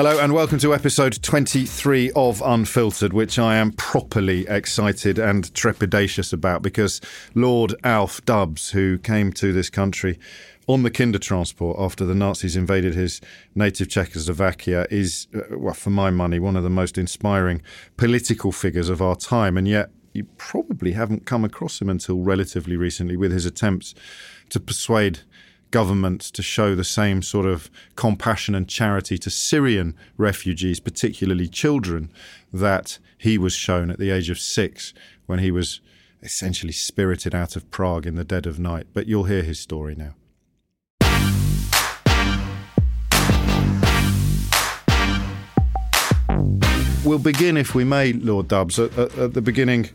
Hello and welcome to episode 23 of Unfiltered, which I am properly excited and trepidatious about because Lord Alf Dubs, who came to this country on the Kinder transport after the Nazis invaded his native Czechoslovakia, is, uh, well, for my money, one of the most inspiring political figures of our time. And yet, you probably haven't come across him until relatively recently with his attempts to persuade governments to show the same sort of compassion and charity to Syrian refugees, particularly children, that he was shown at the age of six when he was essentially spirited out of Prague in the dead of night. But you'll hear his story now. We'll begin, if we may, Lord Dubs, at, at, at the beginning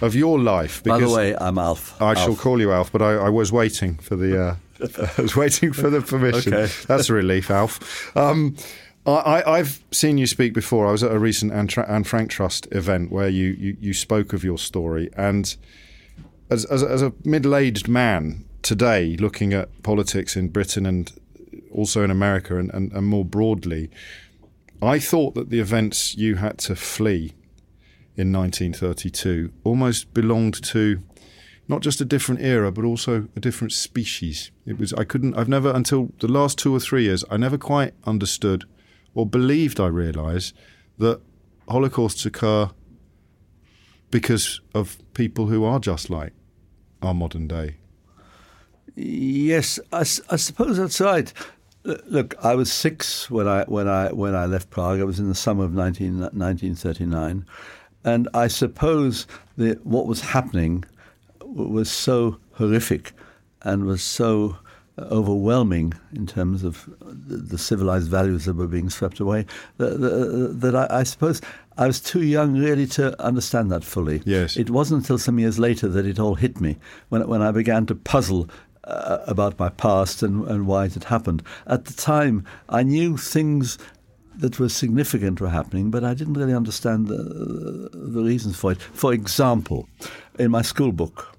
of your life. By the way, I'm Alf. I Alf. shall call you Alf, but I, I was waiting for the. Uh, I was waiting for the permission. Okay. That's a relief, Alf. Um, I, I've seen you speak before. I was at a recent Anne, Frank Trust event where you, you, you spoke of your story, and as, as, as a middle-aged man today, looking at politics in Britain and also in America and, and, and more broadly, I thought that the events you had to flee in 1932 almost belonged to not just a different era but also a different species it was i couldn't i've never until the last two or three years i never quite understood or believed i realize that holocausts occur because of people who are just like our modern day Yes, I suppose that's right. Look, I was six when I when I when I left Prague. I was in the summer of 19, 1939, and I suppose that what was happening was so horrific and was so overwhelming in terms of the, civilized values that were being swept away that, that, that I, I suppose I was too young really to understand that fully. Yes. It wasn't until some years later that it all hit me when, when I began to puzzle uh, about my past and, and why it had happened. At the time, I knew things that were significant were happening, but I didn't really understand the, the reasons for it. For example, in my school book,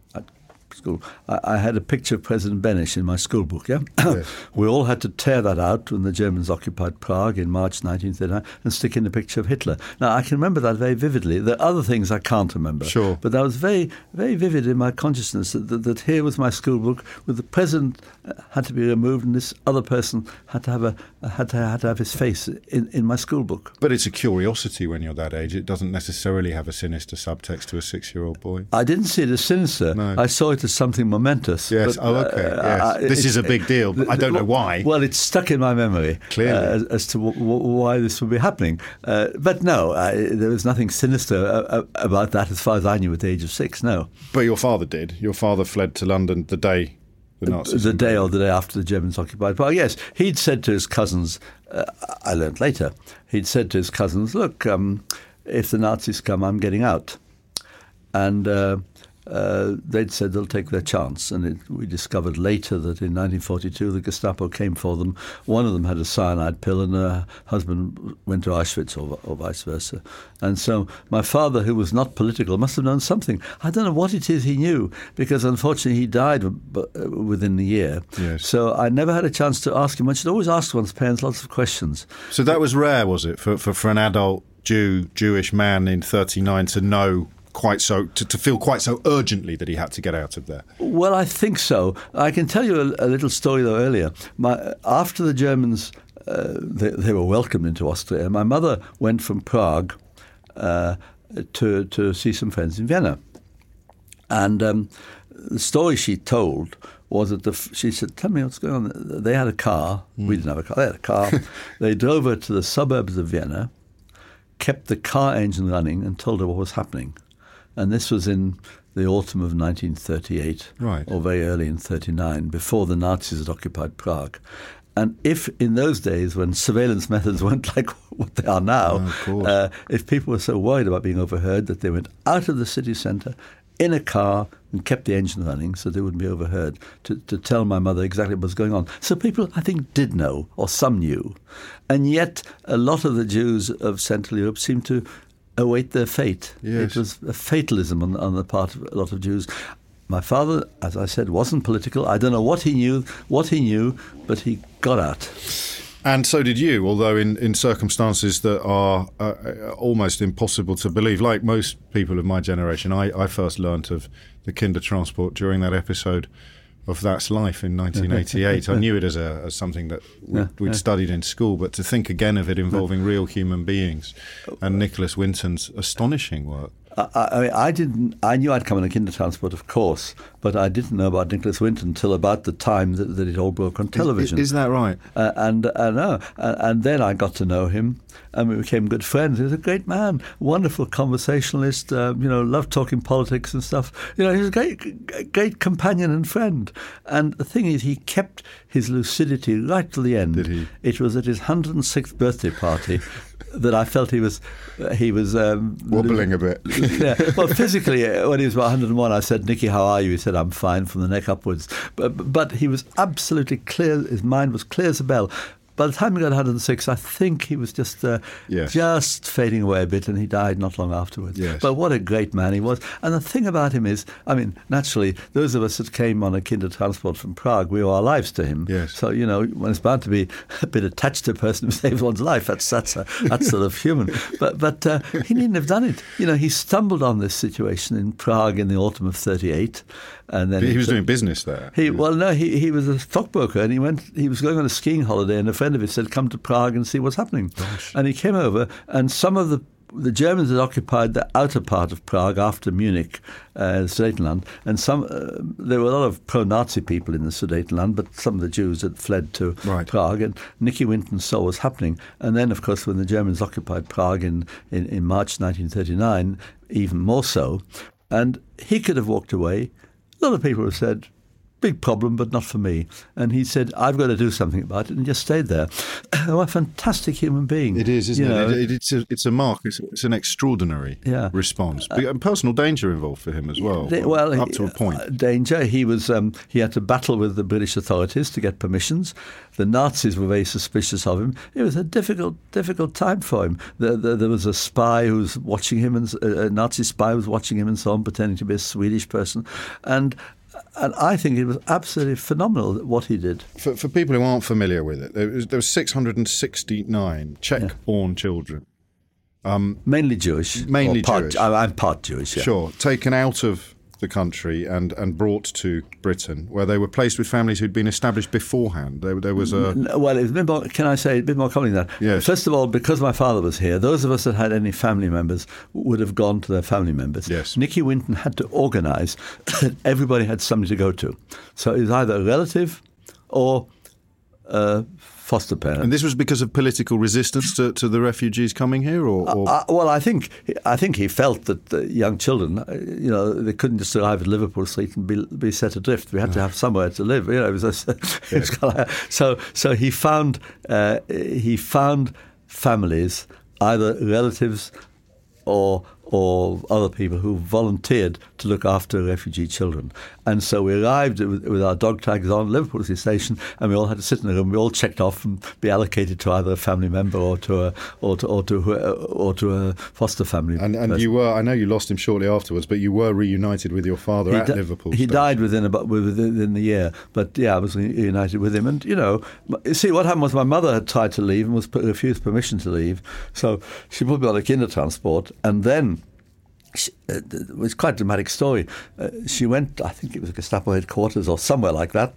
school, I, I had a picture of President Beneš in my school book. Yeah, we all had to tear that out when the Germans occupied Prague in March 1939 and stick in a picture of Hitler. Now I can remember that very vividly. There are other things I can't remember. Sure. but that was very, very vivid in my consciousness that, that, that here was my school book with the president uh, had to be removed and this other person had to have a had to, had to have his face in, in my school book. but it's a curiosity when you're that age it doesn't necessarily have a sinister subtext to a six-year-old boy I didn't see it as sinister. No. I saw it as something momentous. Yes. But, Oh, okay. uh, Yes. uh, This is a big deal, but I don't know why. Well, it's stuck in my memory. Clearly. uh, as, as to w- w- why this would be happening. Uh, but no, I, there was nothing sinister uh, uh, about that as far as I knew at the age of six. No. But your father did. Your father fled to London the day The Nazis. the day or the day after the Germans occupied Prague. Yes, he'd said to his cousins, uh, I learned later, he'd said to his cousins, look, um, if the Nazis come, I'm getting out. And uh, uh, they'd said they'll take their chance. And it, we discovered later that in 1942 the Gestapo came for them. One of them had a cyanide pill, and her husband went to Auschwitz, or, or vice versa. And so my father, who was not political, must have known something. I don't know what it is he knew, because unfortunately he died within the year. Yes. So I never had a chance to ask him. One should always ask one's parents lots of questions. So that was rare, was it, for, for, for an adult Jew, Jewish man in 39 to know quite so, to, to feel quite so urgently that he had to get out of there? Well, I think so. I can tell you a, a little story though earlier. My, after the Germans, uh, they, they, were welcomed into Austria. My mother went from Prague uh, to to see some friends in Vienna, and um, the story she told was that the, she said, "Tell me what's going on." They had a car. Mm. We didn't have a car. They had a car. they drove her to the suburbs of Vienna, kept the car engine running, and told her what was happening and this was in the autumn of 1938, right. or very early in 39, before the Nazis had occupied Prague. And if in those days, when surveillance methods weren't like what they are now, oh, uh, if people were so worried about being overheard that they went out of the city centre in a car and kept the engine running so they wouldn't be overheard to, to tell my mother exactly what was going on. So people, I think, did know, or some knew. And yet, a lot of the Jews of Central Europe seemed to await their fate. Yes. It was a fatalism on, on the part of a lot of Jews. My father, as I said, wasn't political. I don't know what he knew, what he knew, but he got out. And so did you, although in, in circumstances that are uh, almost impossible to believe. Like most people of my generation, I, I first learnt of the Kindertransport during that episode of That's Life in 1988. I knew it as, a, as something that we'd, yeah, we'd yeah. studied in school, but to think again of it involving real human beings and Nicholas Winton's astonishing work. I, I, I, didn't. I knew I'd come on a Kindertransport, of course, but I didn't know about Nicholas Winton until about the time that, that it all broke on television. Is, is that right? Uh, and uh, no, uh, and then I got to know him, and we became good friends. He was a great man, wonderful conversationalist. Uh, you know, loved talking politics and stuff. You know, he was a great, great companion and friend. And the thing is, he kept his lucidity right to the end. Did he? It was at his 106th birthday party that I felt he was he was um, wobbling a bit. yeah. Well, physically, uh, when he was about 101, I said, "Nicky, how are you?" He said, "I'm fine from the neck upwards." But, but he was absolutely clear. His mind was clear as a bell by the time he got 106, I think he was just uh, yes. just fading away a bit, and he died not long afterwards. Yes. But what a great man he was! And the thing about him is, I mean, naturally, those of us that came on a Kindertransport from Prague, we owe our lives to him. Yes. So you know, one is bound to be a bit attached to a person who saves one's life. That's that's a, that's sort of human. But but uh, he needn't have done it. You know, he stumbled on this situation in Prague in the autumn of '38 and then he was doing business there. He well, no, he he was a stockbroker, and he went. He was going on a skiing holiday, and a friend of his said, "Come to Prague and see what's happening." Gosh. And he came over, and some of the the Germans had occupied the outer part of Prague after Munich, uh, Sudetenland, and some uh, there were a lot of pro-Nazi people in the Sudetenland, but some of the Jews had fled to right. Prague, and Nicky Winton saw what was happening. And then, of course, when the Germans occupied Prague in, in, in March 1939, even more so, and he could have walked away a lot of people have said, big problem, but not for me. And he said, I've got to do something about it, and just stayed there. what a fantastic human being. It is, isn't you it? it? It's, a, it's a mark. It's, it's an extraordinary yeah. response. Uh, personal danger involved for him as well. well, up to a point. Uh, danger. He was. Um, he had to battle with the British authorities to get permissions. The Nazis were very suspicious of him. It was a difficult, difficult time for him. The, the, there was a spy who was watching him, and uh, a Nazi spy was watching him, and so on, pretending to be a Swedish person, and and I think it was absolutely phenomenal what he did. For, for people who aren't familiar with it, there was, there was 669 Czech-born yeah. children. Um, mainly Jewish. Mainly part, Jewish. I'm part Jewish. Yeah. Sure, taken out of the country and, and brought to Britain, where they were placed with families who'd been established beforehand. There, there was a well, a bit more, can I say a bit more commonly than that? Yes. First of all, because my father was here, those of us that had any family members would have gone to their family members. Yes. Nicky Winton had to organise that everybody had somebody to go to, so it was either a relative or uh, foster parents. And this was because of political resistance to, to the refugees coming here, or, or Uh, well, I think I think he felt that the young children, uh, you know, they couldn't just arrive at Liverpool Street and be, be set adrift. We had to have somewhere to live. You know, it was, a, it was kind of, so so he found uh, he found families, either relatives or or other people who volunteered to look after refugee children. And so we arrived with, our dog tags on Liverpool City Station, and we all had to sit in a room. We all checked off and be allocated to either a family member or to a or to or to, or to a foster family. and, and you were I know you lost him shortly afterwards, but you were reunited with your father at di- Liverpool. He Station. died within about within the year, but yeah, I was reunited with him. And you know, see, what happened was my mother had tried to leave and was refused permission to leave, so she put me on a kinder transport, and then. She, uh, it was quite a dramatic story. Uh, she went, I think it was Gestapo headquarters or somewhere like that,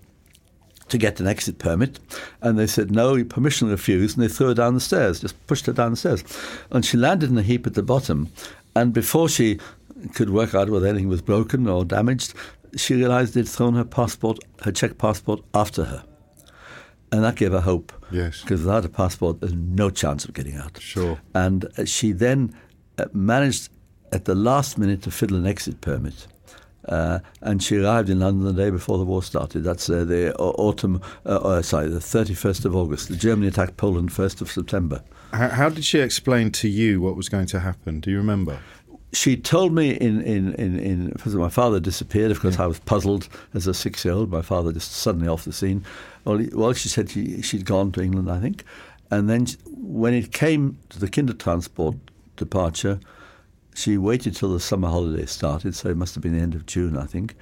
to get an exit permit, and they said no, permission refused, and they threw her down the stairs, just pushed her down the stairs, and she landed in a heap at the bottom, and before she could work out whether anything was broken or damaged, she realised they'd thrown her passport, her Czech passport, after her, and that gave her hope. Yes. because without a passport, there's no chance of getting out. Sure. and she then uh, managed at the last minute to fiddle an exit permit. Uh, and she arrived in London the day before the war started. That's uh, the au- autumn, uh, uh, sorry, the 31st of August. The Germany attacked Poland 1st of September. How, how did she explain to you what was going to happen? Do you remember? She told me in, in, in, in my father disappeared. Of course, I was puzzled as a six year old. My father just suddenly off the scene. Well, well she said she, she'd gone to England, I think. And then she- when it came to the kinder transport departure, she waited till the summer holidays started, so it must have been the end of June, I think.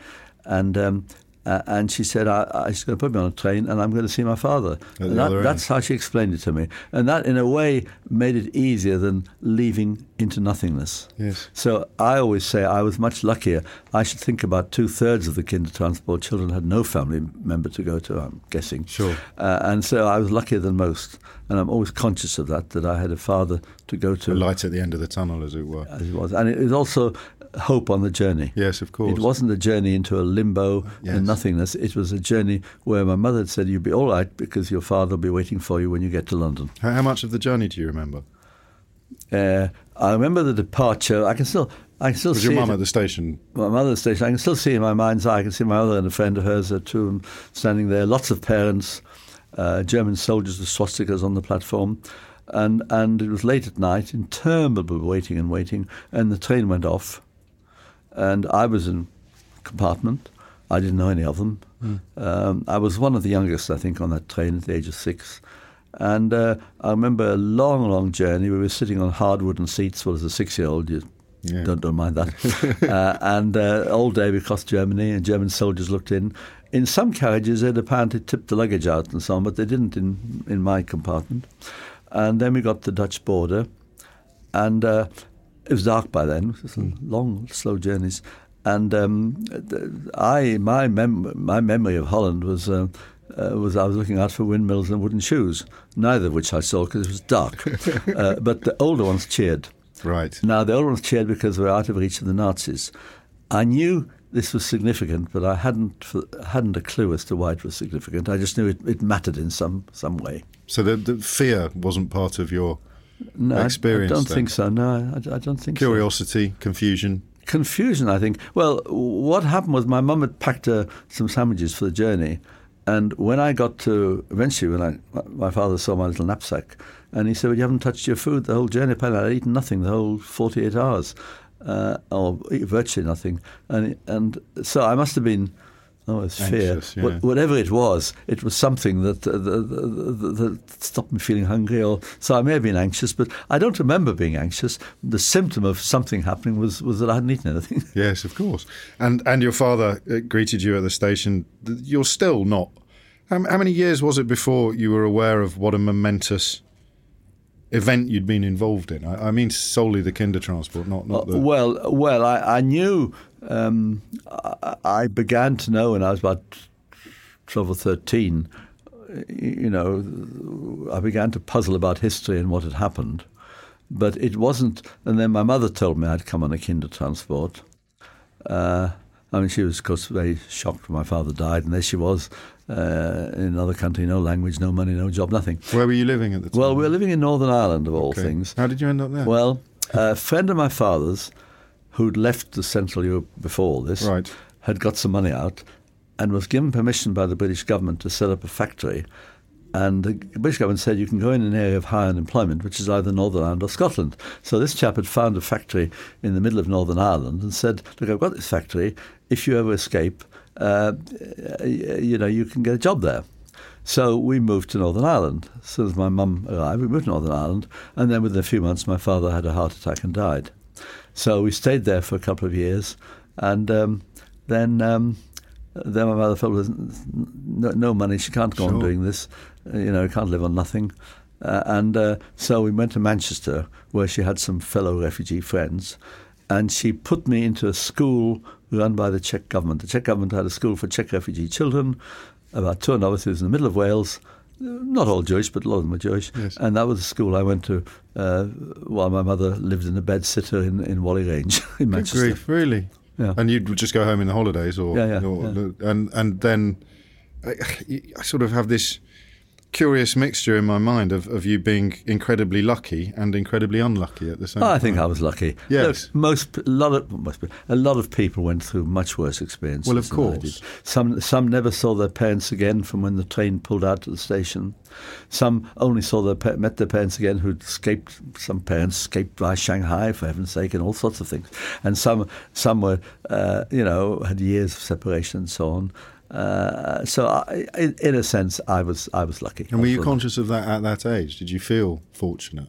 And um, uh, and she said, I, I, "She's going to put me on a train, and I'm going to see my father." And that, that's how she explained it to me, and that, in a way, made it easier than leaving into nothingness. Yes. So I always say I was much luckier. I should think about two thirds of the kinder transport children had no family member to go to. I'm guessing. Sure. Uh, and so I was luckier than most, and I'm always conscious of that. That I had a father to go to The light at the end of the tunnel, as it were. as it was, and it was also hope on the journey. Yes, of course. It wasn't a journey into a limbo Yes. and nothingness. It was a journey where my mother had said, "You'll be all right because your father will be waiting for you when you get to London." How, how much of the journey do you remember? Uh, I remember the departure. I can still, I can still Was see your mum at the station? my mother's station. I can still see in my mind's eye. I can see my mother and a friend of hers, uh, two standing there. Lots of parents, uh, German soldiers with swastikas on the platform, and and it was late at night, interminable waiting and waiting, and the train went off, and I was in compartment. I didn't know any of them. Um, I was one of the youngest, I think, on that train at the age of six. And uh, I remember a long, long journey. We were sitting on hard wooden seats. Well, as a six-year-old, you Yeah. don't don't mind that. uh, and uh, all day we crossed Germany, and German soldiers looked in. In some carriages, they'd apparently tipped the luggage out and so on, but they didn't in in my compartment. And then we got to the Dutch border, and uh, it was dark by then. It was long, slow journeys. And um, I, my mem- my memory of Holland was. Uh, uh, was I was looking out for windmills and wooden shoes, neither of which I saw because it was dark. uh, but the older ones cheered. Right. Now, the older ones cheered because we were out of reach of the Nazis. I knew this was significant, but I hadn't hadn't a clue as to why it was significant. I just knew it, it mattered in some some way. So the, the fear wasn't part of your No, I- experience. I, don't then? think so. No, I, I don't think so. Curiosity, confusion. Confusion, I think. Well, what happened was my mum had packed uh, some sandwiches for the journey, and when I got to eventually, when I my father saw my little knapsack, and he said, well, "You haven't touched your food the whole journey." Apparently, I'd eaten nothing the whole forty-eight hours, uh, or virtually nothing, and and so I must have been. Oh, it's fear. Anxious, yeah. What- Whatever it was, it was something that, uh, that stopped me feeling hungry. Or so I may have been anxious, but I don't remember being anxious. The symptom of something happening was, was that I hadn't eaten anything. Yes, of course. And and your father uh, greeted you at the station. You're still not. How, how many years was it before you were aware of what a momentous event you'd been involved in? I, I mean solely the kinder transport, not not the. Well, well, I, I knew. Um, I, I began to know when I was about twelve or thirteen. You know, I began to puzzle about history and what had happened, but it wasn't. And then my mother told me I'd come on a kinder transport. Uh, I mean, she was, of course, very shocked when my father died, and there she was uh, in another country, no language, no money, no job, nothing. Where were you living at the time? Well, we were living in Northern Ireland, of all Okay. things. How did you end up there? Well, a friend of my father's, who'd left the Central Europe before this, Right. had got some money out and was given permission by the British government to set up a factory. And the British government said you can go in an area of high unemployment, which is either Northern Ireland or Scotland. So this chap had found a factory in the middle of Northern Ireland and said, "Look, I've got this factory. If you ever escape, uh, you know, you can get a job there." So we moved to Northern Ireland. As soon as my mum arrived, we moved to Northern Ireland, and then within a few months, my father had a heart attack and died. So we stayed there for a couple of years, and um, then um, then my mother felt with no, no money, she can't go on doing this, uh, you know, can't live on nothing. Uh, and uh, so we went to Manchester, where she had some fellow refugee friends, and she put me into a school run by the Czech government. The Czech government had a school for Czech refugee children, about two half in the middle of Wales. Not all Jewish, but a lot of them were Jewish. Yes. And that was the school I went to uh, while my mother lived in a bed sitter in, in Whalley Range in Good Manchester. grief, really? Yeah. And you'd just go home in the holidays, or Yeah, yeah, or- and and then I, I sort of have this curious mixture in my mind of, of you being incredibly lucky and incredibly unlucky at the same Oh, time. I think I was lucky. Yes. Look, most a lot of most, a lot of people went through much worse experiences. Well, of course. Some some never saw their parents again from when the train pulled out to the station. Some only saw their met their parents again who'd escaped. Some parents escaped by Shanghai, for heaven's sake, and all sorts of things. And some some were uh, you know had years of separation and so on. Uh, so, I, in, in a sense, I was I was lucky. And were you conscious of that at that age? Did you feel fortunate?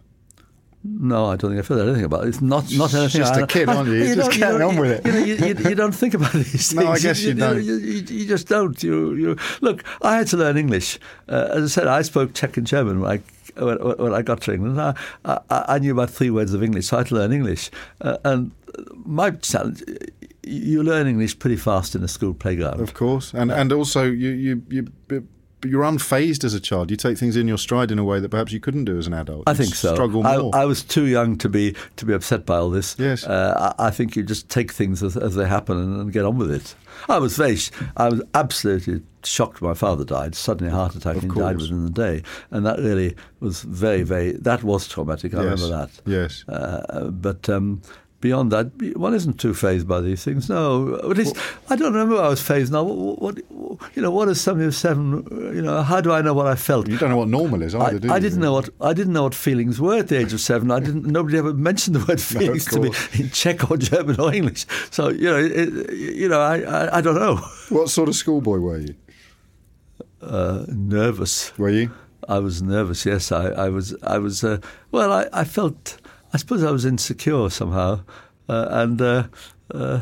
No, I don't think I feel anything about it. It's not not anything. just I- a kid, aren't you? You're just don't- on with it. You, know, you, you, you don't think about these things. No, I guess you don't. You, you, you just don't. You, you look. I had to learn English. Uh, as I said, I spoke Czech and German when I when, when I got to England. I, I, I knew about three words of English, so I had to learn English. Uh, and my challenge, you learn English pretty fast in a school playground. Of course, and and also you you you. You're unfazed as a child. You take things in your stride in a way that perhaps you couldn't do as an adult. I You think so. Struggle I, more. I was too young to be to be upset by all this. Yes. uh, I, I think you just take things as, as they happen and, and get on with it. I was very, sh- I was absolutely shocked. My father died suddenly, a heart attack, Of and he died within the day, and that really was very, very. That was traumatic. I Yes. remember that. Yes. Uh, but um, beyond that, one isn't too phased by these things. No, at least I don't remember I was phased. Now, what, what you know, what is seventy of seven? You know, how do I know what I felt? You don't know what normal is either, I, do? I didn't know what I didn't know what feelings were at the age of seven. I didn't. Nobody ever mentioned the word feelings to me in Czech or German or English. So you know, it, you know, I, I, I don't know. What sort of schoolboy were you? Uh, nervous. Were you? I was nervous. Yes, I, I was. I was. Uh, well, I, I felt. I suppose I was insecure somehow, uh, and. Uh, uh,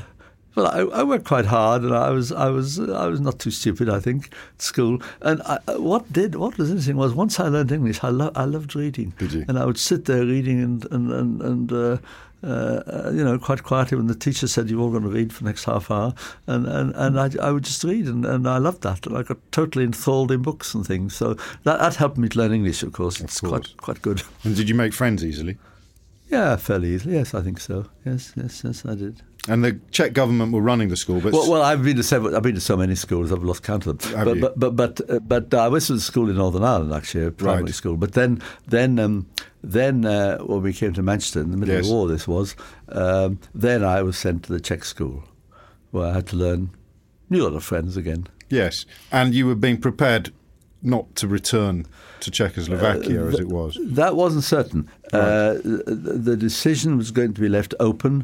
well, I, I worked quite hard, and I was, I was, I was not too stupid, I think, at school. And I, what did, what was interesting was once I learned English, I, lo- I loved reading. Did you? And I would sit there reading, and and and, and uh, uh, you know, quite quietly when the teacher said you're all going to read for the next half hour, and and, and I, I would just read, and, and I loved that, and I got totally enthralled in books and things. So that, that helped me to learn English, of course. it's course. quite quite good. And did you make friends easily? Yeah, fairly easily. Yes, I think so. Yes, yes, yes, I did. And the Czech government were running the school, but Well, well, I've been to several, I've been to so many schools, I've lost count of them. Have but, you? but but but uh, but uh, I went to a school in Northern Ireland, actually, a primary Right. school. But then then um, then uh, when we came to Manchester in the middle of the war, this was. Um, then I was sent to the Czech school, where I had to learn. new lot of friends again. yes, and you were being prepared not to return to Czechoslovakia Uh, as it was. That wasn't certain. Uh, the, the decision was going to be left open.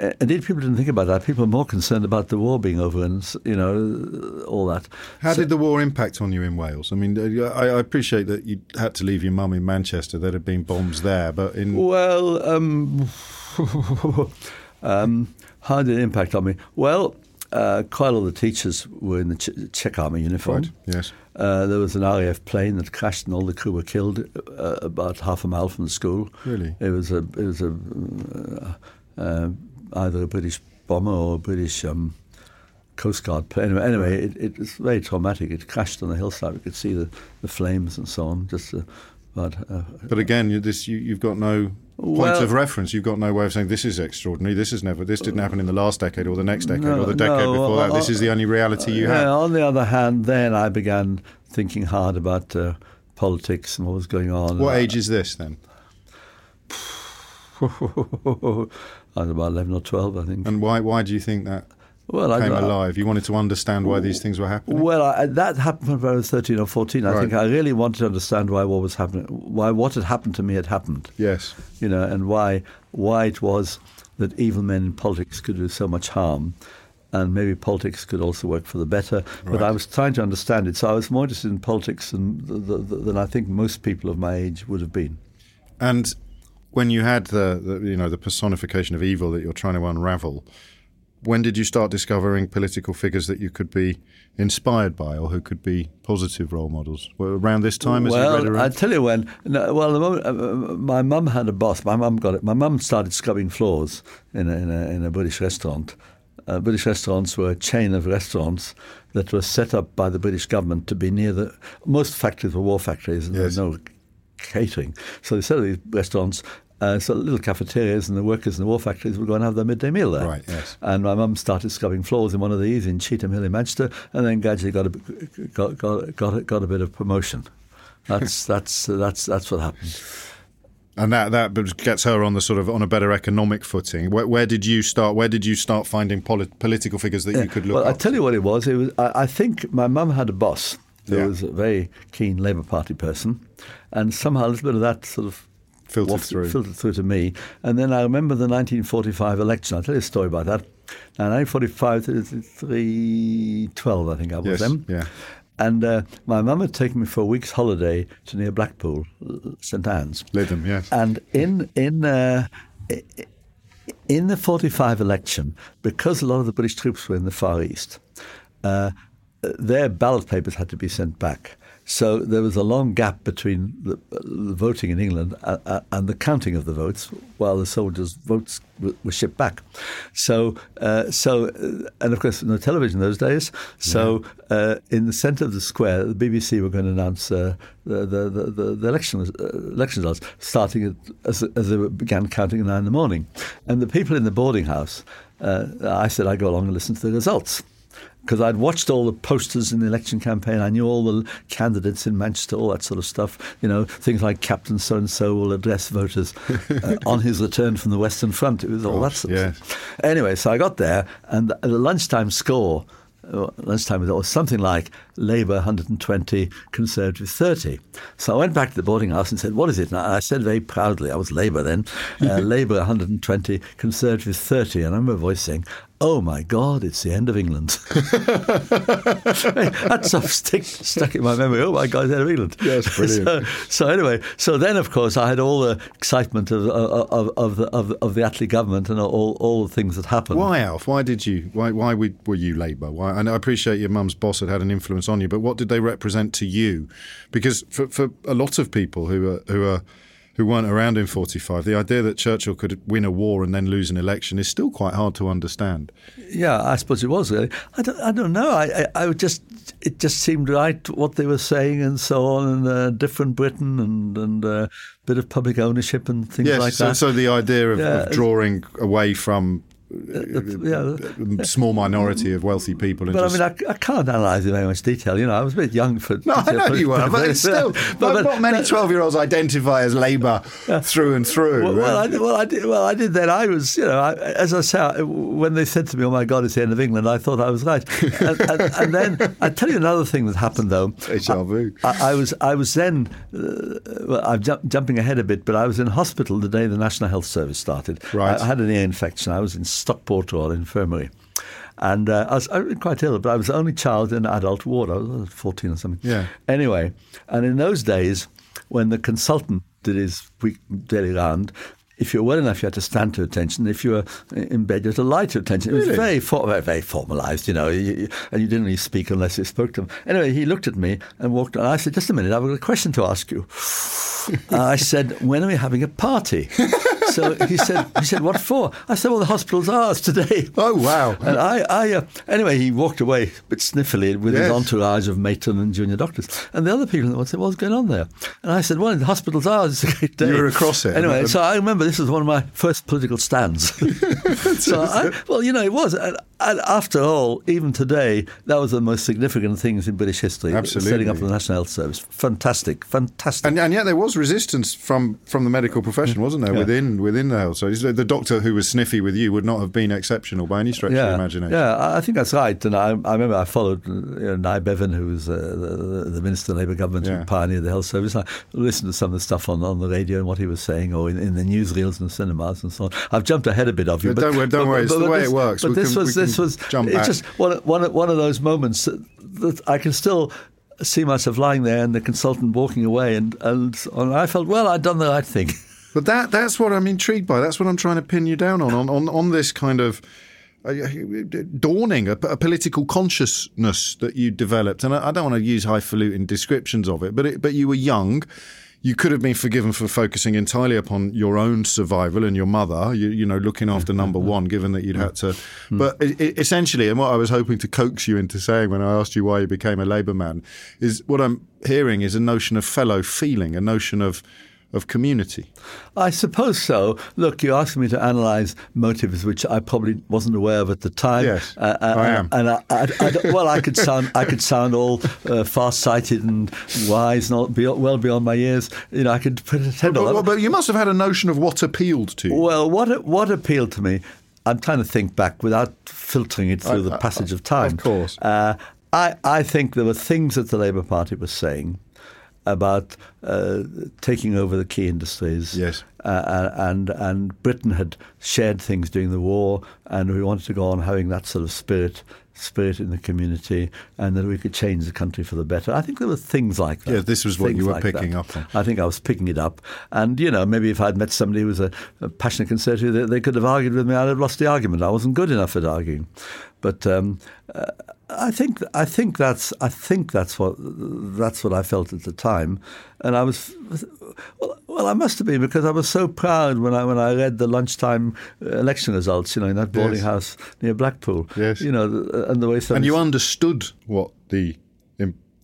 Uh, Indeed, people didn't think about that. People were more concerned about the war being over and you know all that. How So- did the war impact on you in Wales? I mean, uh, I, I appreciate that you had to leave your mum in Manchester. There had been bombs there, but in Well, um, um, how did it impact on me? Well, uh, quite a lot of the teachers were in the Czech army uniform. Right, yes. Uh, there was an RAF plane that crashed and all the crew were killed uh, about half a mile from the school. Really? It was a it was a uh, uh, either a British bomber or a British um, Coast Guard plane. Anyway, anyway it, it was very traumatic. It crashed on the hillside. We could see the, the flames and so on. Just a But uh, But again, you, this you, you've got no point Well- of reference. You've got no way of saying this is extraordinary. This is never. This didn't happen in the last decade or the next decade No, or the decade no, before that. uh, This is the only reality you yeah, have. on the other hand, then I began thinking hard about uh, politics and what was going on. What age is this then? I was about 11 or 12, I think. And why why do you think that well, I came don't- alive? You wanted to understand why these things were happening. Well, I, that happened when I was 13 or 14. I Right. think I really wanted to understand why what was happening, why what had happened to me had happened. Yes. you know, and why why it was that evil men in politics could do so much harm, and maybe politics could also work for the better. But I was trying to understand it, so I was more interested in politics than than I think most people of my age would have been. And when you had the, the you know the personification of evil that you're trying to unravel, when did you start discovering political figures that you could be inspired by or who could be positive role models? Well, around this time, as you read well, I tell you when. No, well, the moment, uh, uh, my mum had a boss. My mum got it. My mum started scrubbing floors in a, in a, in a British restaurant. Uh, British restaurants were a chain of restaurants that were set up by the British government to be near the. Most factories were war factories, and Yes. there was no catering. So they set up these restaurants. Uh, so little cafeterias and the workers in the war factories would go and have their midday meal there. Right, yes. And my mum started scrubbing floors in one of these in Cheetham Hill in Manchester, and then gradually got a, got, got, got, a- got a bit of promotion. That's that's that's that's what happened. and that that gets her on the sort of on a better economic footing. Where, where did you start? Where did you start finding poli- political figures that you could look at? well, I tell you what it was. It was I, I think my mum had a boss who Yeah. was a very keen Labour Party person, and somehow a little bit of that sort of Filtered wafted- through. filtered through to me. And then I remember the 1945 election. I'll tell you a story about that. Now, 1945, 3, 12, I think I was Yes, then. yeah. And uh, my mum had taken me for a week's holiday to near Blackpool, uh, St Anne's. Lytham, yes. And in in uh, in the 45 election, because a lot of the British troops were in the Far East, uh, their ballot papers had to be sent back. So there was a long gap between the, the voting in England uh, uh, and the counting of the votes, while the soldiers' votes w- were shipped back. So, uh, so, uh, and of course, no television those days. So, uh, in the centre of the square, the BBC were going to announce uh, the, the, the, the, the election uh, election results, starting at, as, as they began counting at nine in the morning, and the people in the boarding house. Uh, I said I'd go along and listen to the results because I'd watched all the posters in the election campaign. I knew all the candidates in Manchester, all that sort of stuff. You know, things like Captain So and So will address voters uh, on his return from the Western Front. It was all that Gosh, sort of yes. stuff. Anyway, so I got there, and the, the lunchtime score. uh, Lunchtime was something like Labour 120, Conservative 30. So I went back to the boarding house and said, "What is it?" And I said very proudly, I was Labour then, uh, Labour 120, Conservative 30. And I remember a voice saying, "Oh my God, it's the end of England." that of stick, stuck in my memory. Oh my God, it's the end of England. Yes, brilliant. so, so anyway, so then of course I had all the excitement of of of the, of, of the Attlee government and all all the things that happened. Why, Alf? Why did you? Why? Why were were you Labour? Why? And I appreciate your mum's boss had had an influence on you, but what did they represent to you? Because for, for a lot of people who are who are who weren't around in '45, the idea that Churchill could win a war and then lose an election is still quite hard to understand. Yeah, I suppose it was really. I don't, I don't know. I, I, I just, it just seemed right what they were saying and so on, and uh, different Britain and and uh, bit of public ownership and things Yes. like so, that. so the idea of, Yeah, of drawing away from Uh, uh, yeah. a small minority of wealthy people. But just, I mean, I, I can't analyse it in very much detail. You know, I was a bit young for. No, I know you were, but still. But, not many twelve-year-olds identify as Labour through and through. Well, well, I, did- well, I did. Well, I did then. I was, you know, I, as I say, I- when they said to me, "Oh my God, it's the end of England," I thought I was right. and, and, and then I tell you another thing that happened though. Deja vu. I, I was, I was then. Uh, well, I'm ju- jumping ahead a bit, but I was in hospital the day the National Health Service started. Right. I, I had an ear infection. I was in Stockport Royal Infirmary. And uh, I, was, quite ill, but I was the only child in adult ward. I was 14 or something. Yeah. Anyway, and in those days, when the consultant did his week daily round, if you were well enough, you had to stand to attention. If you were in bed, you had to lie to attention. It was very, for, very, very formalised, you know, you, and you didn't really speak unless you spoke to him. Anyway, he looked at me and walked on. I said, just a minute, I've got a question to ask you. I said, when are we having a party? so he said, he said, what for? I said, well, the hospital's ours today. Oh, wow. And I, I uh, anyway, he walked away a bit sniffily with Yes. his entourage of matron and junior doctors. And the other people in the ward said, what's going on there? And I said, well, the hospital's ours. It's a great day. You were across it. Anyway, so I remember this was one of my first political stands. so I, well, you know, it was. And, and after all, even today, that was the most significant things in British history. Absolutely. Setting up the National Health Service. Fantastic, fantastic. And, and yet there was resistance from, from the medical profession, wasn't there, Yeah. within within the health service? The doctor who was sniffy with you would not have been exceptional by any stretch of the imagination. Yeah, I think that's right. And I, I remember I followed uh, you know, Nye Bevan, who was uh, the, the Minister of Labour government Yeah. who pioneered the health service. I listened to some of the stuff on, on the radio and what he was saying, or in, in the newsreels and cinemas and so on. I've jumped ahead a bit of you. Yeah, don't worry- don't worry, it's the way this, it works. But We this can- was this was jump it's back. just one, one, one of those moments that, that I can still see myself lying there and the consultant walking away, and, and, and I felt, well, I'd done the right thing. But that that's what I'm intrigued by. That's what I'm trying to pin you down on on on, on this kind of uh, uh, dawning a, a political consciousness that you developed. And I, I don't want to use highfalutin descriptions of it, but it, but you were young. You could have been forgiven for focusing entirely upon your own survival and your mother, you, you know, looking mm-hmm. after number mm-hmm. one, given that you'd had to. Mm-hmm. But i i essentially, and what I was hoping to coax you into saying when I asked you why you became a Labour man, is what I'm hearing is a notion of fellow feeling, a notion of of community. I suppose so. Look, you asked me to analyse motives which I probably wasn't aware of at the time. Yes, uh, uh, I am. And I, I, I well, I could sound, I could sound all uh, far-sighted and wise, and all, be, well beyond my years. You know, I could pretend all But, that. but you must have had a notion of what appealed to you. Well, what what appealed to me? I'm trying to think back without filtering it through the passage of time. of course. uh, I I think there were things that the Labour Party was saying about uh, taking over the key industries. Yes. Uh, and and Britain had shared things during the war, and we wanted to go on having that sort of spirit spirit in the community, and that we could change the country for the better. I think there were things like that. Yeah, this was what you were like picking that. up on. I think I was picking it up. And, you know, maybe if I'd met somebody who was a, a passionate conservative, they, they could have argued with me. I'd have lost the argument. I wasn't good enough at arguing. But um, uh, I think I think that's I think that's what that's what I felt at the time, and I was well, well I must have been because I was so proud when I when I read the lunchtime uh, election results, you know, in that boarding Yes. house near Blackpool. Yes. you know, and the way some and you understood what the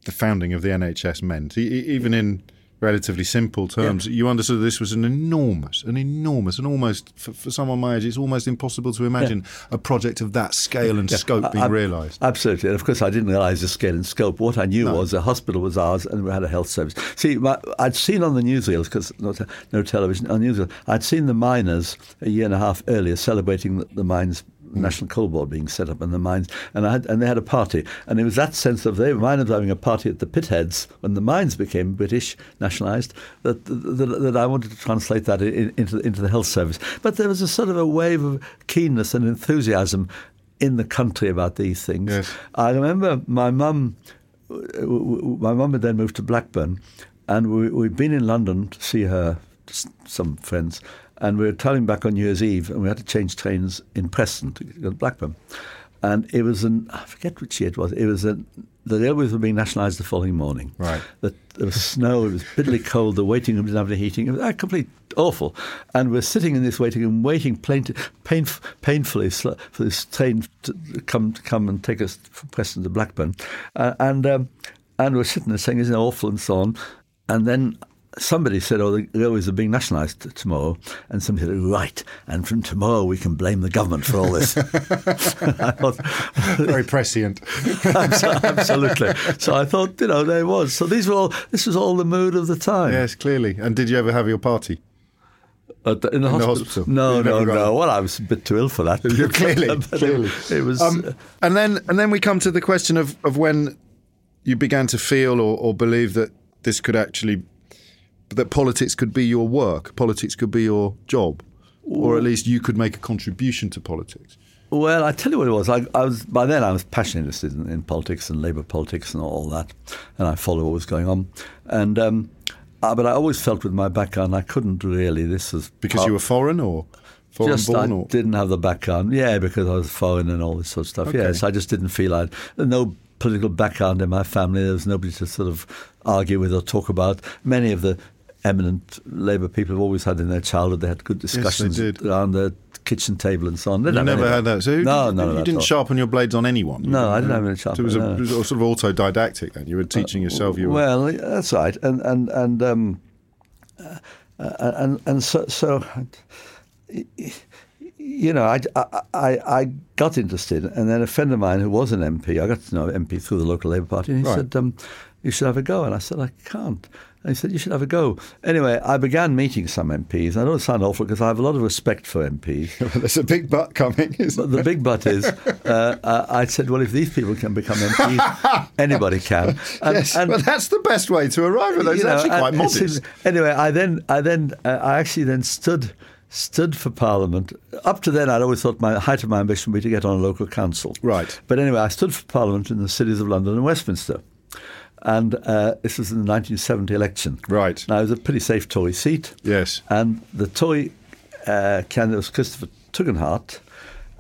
the founding of the NHS meant, even in relatively simple terms. You understood this was an enormous, an enormous, and almost for, for someone my age, it's almost impossible to imagine a project of that scale and scope being realised. Absolutely. And of course, I didn't realise the scale and scope. What I knew was the hospital was ours and we had a health service. See, my, I'd seen on the newsreels, because no, no television, on newsreels, I'd seen the miners a year and a half earlier celebrating the, the mines. National Coal Board being set up in the mines, and I had, and they had a party, and it was that sense of they miners having a party at the pitheads when the mines became British nationalised that, that that I wanted to translate that in, into into the health service. But there was a sort of a wave of keenness and enthusiasm in the country about these things. Yes. I remember my mum. My mum had then moved to Blackburn, and we, we'd been in London to see her, some friends, and we were travelling back on New Year's Eve, and we had to change trains in Preston to go to Blackburn. And it was an I forget which year it was. It was a the railways were being nationalised the following morning. Right. That there was snow. It was bitterly cold. The waiting room didn't have any heating. It was uh, complete awful. And we're sitting in this waiting room, waiting plain, painf- painfully for this train to come to come and take us from Preston to Blackburn. Uh, and um, and we're sitting there saying, "Isn't it awful?" and so on. And then somebody said, "Oh, the railways are being nationalised tomorrow," and somebody said, "Right, and from tomorrow we can blame the government for all this." Thought, Very prescient. Absolutely. So I thought, you know, there it was. So these were all. This was all the mood of the time. yes, clearly. And did you ever have your party? The- in the In the hospital. hospital. No, no, no. it. Well, I was a bit too ill for that. You're clearly, it- clearly. It, was. Um, and then, and then we come to the question of, of when you began to feel or, or believe that this could actually, that politics could be your work, politics could be your job, or at least you could make a contribution to politics. Well, I tell you what it was. I, I was by then I was passionately interested in, in politics and Labour politics and all that, and I followed what was going on. And um, uh, but I always felt with my background I couldn't really. This was Because part- you were foreign or foreign just born I or didn't have the background. Yeah, because I was foreign and all this sort of stuff. Okay. Yes, I just didn't feel I had no political background in my family. There was nobody to sort of argue with or talk about. Many of the eminent Labour people have always had in their childhood. They had good discussions did. around the kitchen table and so on. They you never had that. So who, no, you, no, you no, didn't sharpen your blades on anyone. You No, I didn't uh, have any So it was, a, sharpen, it was sort of autodidactic then. You were teaching yourself. You were, Well, that's right, and and and um, uh, and and so so. You know, I, I, I I got interested, and then a friend of mine who was an MP, I got to know MP through the local Labour Party, and he Right. said, um, "You should have a go." And I said, "I can't." And he said, "You should have a go." Anyway, I began meeting some MPs. I don't sound awful because I have a lot of respect for MPs. there's a big butt coming. Isn't But the big but is, uh, I I said, well, if these people can become MPs, anybody can. And, yes, and- but that's the best way to arrive at those. you It's know, actually quite modest. seems- anyway, I then, I then, uh, I actually then stood, stood for Parliament. Up to then, I'd always thought my height of my ambition would be to get on a local council. Right. But anyway, I stood for Parliament in the cities of London and Westminster. And uh, this was in the 1970 election. Right. Now, it was a pretty safe Tory seat. Yes. And the Tory uh, candidate was Christopher Tugendhat,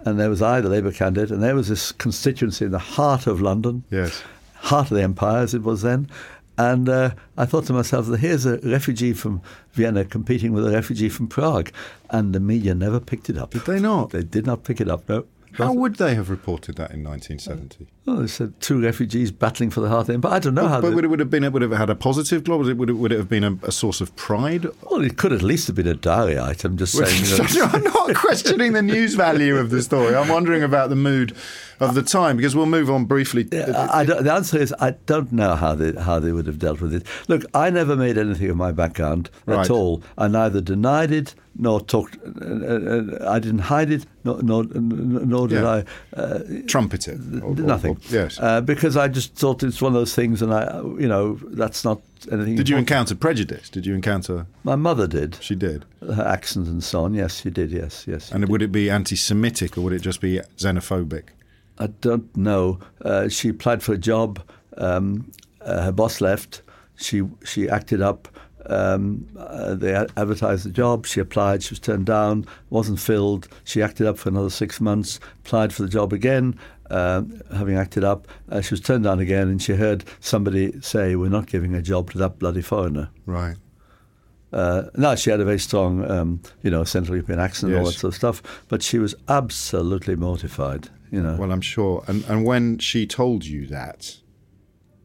and there was I, the Labour candidate, and there was this constituency in the heart of London, Yes. heart of the empire as it was then. And uh, I thought to myself, here's a refugee from Vienna competing with a refugee from Prague. And the media never picked it up. Did they not? They did not pick it up, no. How would they have reported that in 1970? Oh, they said two refugees battling for the heart of the empire. I don't know how But would it, would have been? It would have had a positive glow. Would it, would it, would it have been a, a source of pride? Well, it could at least have been a diary item, just saying. you know, I'm not questioning the news value of the story. I'm wondering about the mood of the time because we'll move on briefly. I, I the answer is I don't know how they how they would have dealt with it. Look, I never made anything of my background Right. at all. I neither denied it nor talked. Uh, uh, I didn't hide it, nor nor, nor did Yeah. I. Uh, Trumpeted. or- or- nothing. or- yes. uh, because I just thought it's one of those things, and I, you know, that's not anything. did you important. encounter prejudice? Did you encounter? My mother did. She did. Her accent and so on. Yes, she did. Yes, yes. And would it be anti-Semitic or would it just be xenophobic? I don't know. Uh, she applied for a job. Um, uh, her boss left. She she acted up. Um, uh, they advertised the job. She applied. She was turned down. wasn't filled. She acted up for another six months. Applied for the job again. Um, having acted up, uh, she was turned down again, and she heard somebody say, "We're not giving a job to that bloody foreigner." Right. Uh, now she had a very strong, um, you know, Central European accent and all that sort of stuff, but she was absolutely mortified. You know, Well, I'm sure. And and when she told you that,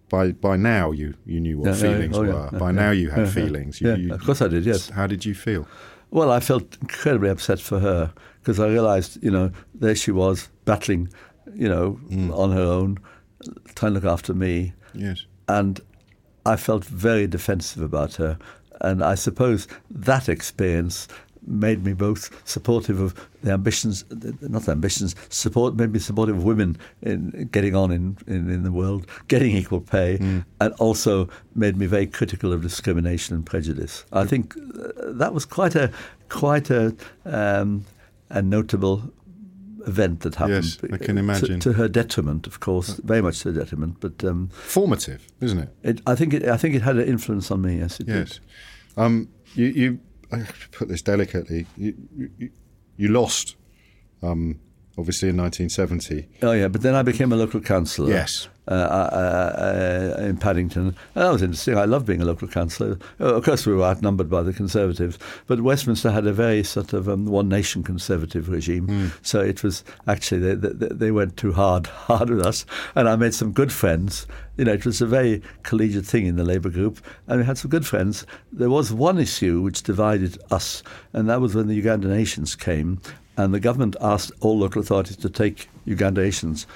by by now you you knew what Yeah, yeah, feelings oh, were. yeah, by yeah, now you had yeah, yeah. feelings. You, Yeah, you- of course I did, yes. How did you feel? Well, I felt incredibly upset for her because I realised, you know, there she was battling, you know, Mm. on her own, trying to look after me, Yes. and I felt very defensive about her. And I suppose that experience made me both supportive of the ambitions, not the ambitions, support made me supportive of women in getting on in, in, in the world, getting equal pay, and also made me very critical of discrimination and prejudice. I think uh, that was quite a quite a um, a notable event that happened. Yes, I can to- imagine. To, her detriment, of course, very much to her detriment. But um, Formative, isn't it? it, I think it, I think it had an influence on me. Yes, it Yes. did. Um, you, you I have to put this delicately. You, you, you lost, um, obviously in 1970. Oh yeah, but then I became a local councillor. Yes. Uh, uh, uh, in Paddington. And that was interesting. I loved being a local councillor. Of course, we were outnumbered by the Conservatives, but Westminster had a very sort of um, one nation Conservative regime. So it was actually they, they, they went too hard hard with us, and I made some good friends. You know, it was a very collegiate thing in the Labour group, and we had some good friends. There was one issue which divided us, and that was when the Ugandan Asians came, and the government asked all local authorities to take Ugandan Asians,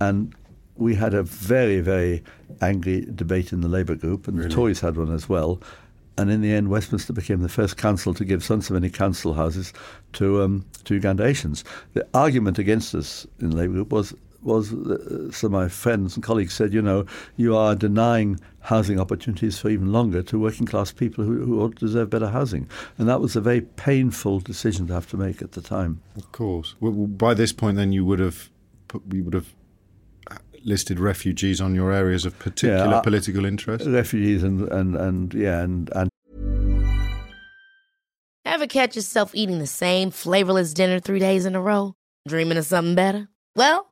and we had a very, very angry debate in the Labour group, and the Tories had one as well. And in the end, Westminster became the first council to give so and so many council houses to um, to Ugandan Asians. The argument against us in the Labour group was was uh, some of my friends and colleagues said, you know, you are denying housing opportunities for even longer to working class people who, who ought to deserve better housing, and that was a very painful decision to have to make at the time. Of course. Well, well, by this point, then you would have put, you would have listed refugees on your areas of particular Yeah, I- political interest. Refugees and and, and yeah and, and Ever catch yourself eating the same flavorless dinner three days in a row? Dreaming of something better? Well,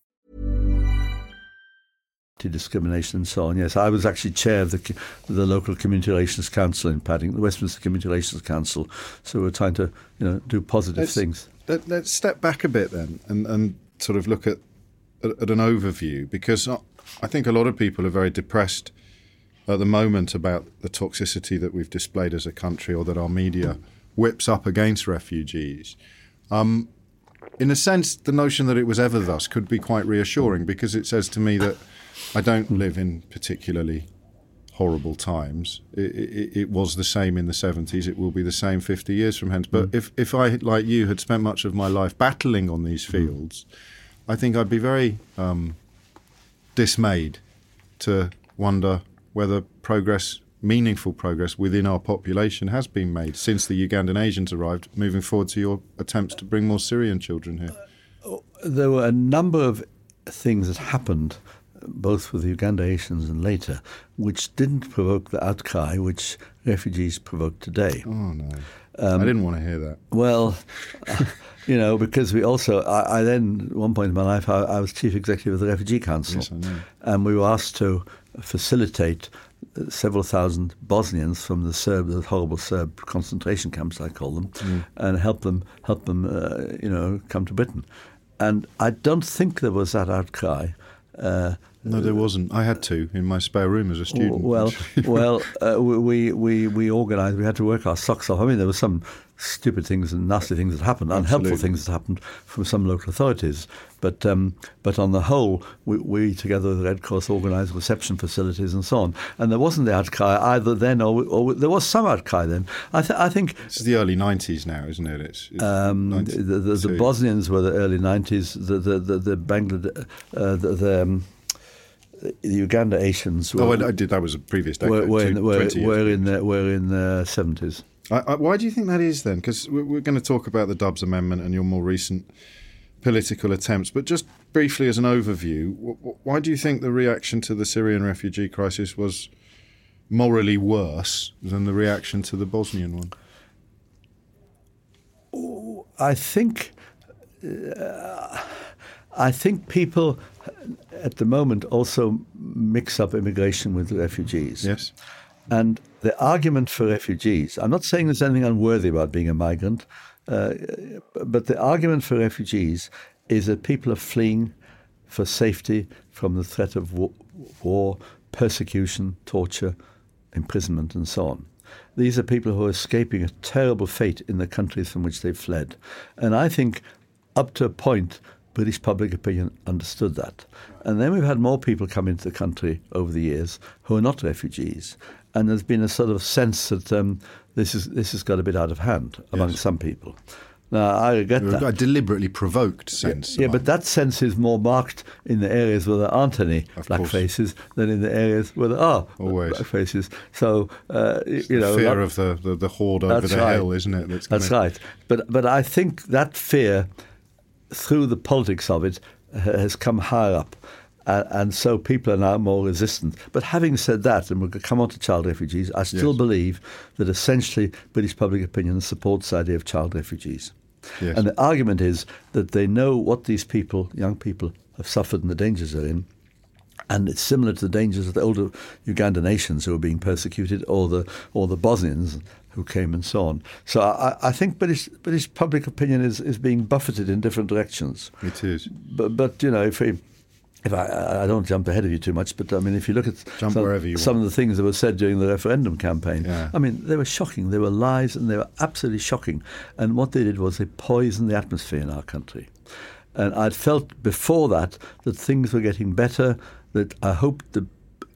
Discrimination and so on. Yes, I was actually chair of the the local community relations council in Paddington, the Westminster Community Relations Council. So we're trying to you know do positive Let's- things. Let, let's step back a bit then and, and sort of look at, at an overview because I I think a lot of people are very depressed at the moment about the toxicity that we've displayed as a country or that our media whips up against refugees. Um, in a sense, the notion that it was ever thus could be quite reassuring because it says to me that I don't live in particularly horrible times. It, it, it was the same in the 70s. It will be the same 50 years from hence. But mm. if, if I, like you, had spent much of my life battling on these mm. fields, I think I'd be very um, dismayed to wonder whether progress, meaningful progress within our population has been made since the Ugandan Asians arrived, moving forward to your attempts to bring more Syrian children here. Uh, oh, there were a number of things that happened, both with the Uganda Asians and later, which didn't provoke the outcry which refugees provoke today. Oh, no. I didn't want to hear that. Well, you know, because we also, I, I then, at one point in my life, I, I was chief executive of the Refugee Council. Yes. And we were asked to facilitate uh, several thousand Bosnians from the Serb, the horrible Serb concentration camps, I call them, Mm. and help them, help them, uh, you know, come to Britain. And I don't think there was that outcry. Uh, No, there wasn't. I had to in my spare room as a student. well, well, uh, we we we organised. We had to work our socks off. I mean, there were some stupid things and nasty things that happened, unhelpful Absolutely. things that happened from some local authorities. But um, but on the whole, we, we together with the Red Cross organised reception facilities and so on. And there wasn't the outcry either then, or, or there was some outcry then. I, th- I think is the early 90s now, isn't it? It's, it's um, the, the, the. Bosnians were the early 90s, the, the, the, the Bangladesh, uh, the, the, um, the Uganda Asians were, Oh, I, did. That was a previous decade. were, were, two- in, were, 20 years were in the, were in the 70s. I, I, why do you think that is then? Because we're, we're going to talk about the Dubs Amendment and your more recent political attempts, but just briefly as an overview, wh- wh- why do you think the reaction to the Syrian refugee crisis was morally worse than the reaction to the Bosnian one? I think uh, I think people at the moment also mix up immigration with refugees. Yes. And the argument for refugees, I'm not saying there's anything unworthy about being a migrant, uh, but the argument for refugees is that people are fleeing for safety from the threat of wa- war, persecution, torture, imprisonment, and so on. These are people who are escaping a terrible fate in the countries from which they've fled. And I think up to a point, British public opinion understood that. And then we've had more people come into the country over the years who are not refugees. And there's been a sort of sense that um, this, is, this has got a bit out of hand among some people. Now, I regret that. A deliberately provoked sense. Yeah, among- but that sense is more marked in the areas where there aren't any Of black course. faces than in the areas where there are Always. black faces. So, uh, you know, fear not- of the, the, the horde over the right. hill, isn't it? That's, That's right. But but I think that fear, through the politics of it, has come higher up. Uh, and so people are now more resistant. But having said that, and we'll come on to child refugees, I still Yes. believe that essentially British public opinion supports the idea of child refugees. Yes. And the argument is that they know what these people, young people, have suffered and the dangers they're in. And it's similar to the dangers of the older Ugandan Asians who are being persecuted, or the or the Bosnians who came and so on. So I, I think British British public opinion is, is being buffeted in different directions. It is. But but you know if we if I, I don't jump ahead of you too much, but I mean, if you look at Jump some, you some of the things that were said during the referendum campaign, Yeah. I mean, they were shocking. They were lies, and they were absolutely shocking. And what they did was they poisoned the atmosphere in our country. And I'd felt before that that things were getting better. That I hoped the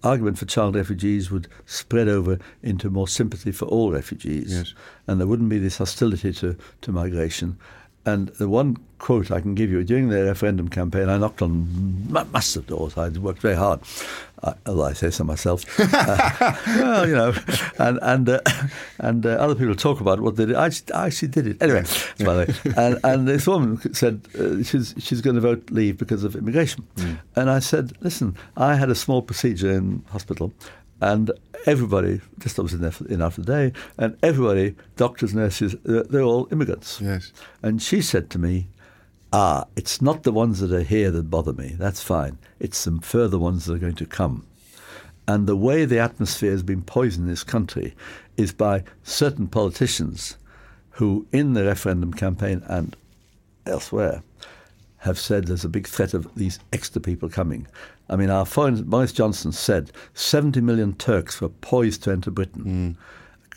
argument for child refugees would spread over into more sympathy for all refugees, Yes. and there wouldn't be this hostility to, to migration. And the one quote I can give you during the referendum campaign, I knocked on massive doors. I worked very hard, although I say so myself. Uh, well, you know, and and uh, and uh, other people talk about what they did. I actually, I actually did it anyway. By the way, and, and this woman said uh, she's she's going to vote leave because of immigration, and I said, listen, I had a small procedure in hospital, and everybody just I was in there for, in after the day, and everybody, doctors, nurses, they're, they're all immigrants. Yes. And she said to me, Ah, it's not the ones that are here that bother me. That's fine. It's some further ones that are going to come. And the way the atmosphere has been poisoned in this country is by certain politicians who, in the referendum campaign and elsewhere, have said there's a big threat of these extra people coming. I mean, our foreign, Boris Johnson said 70 million Turks were poised to enter Britain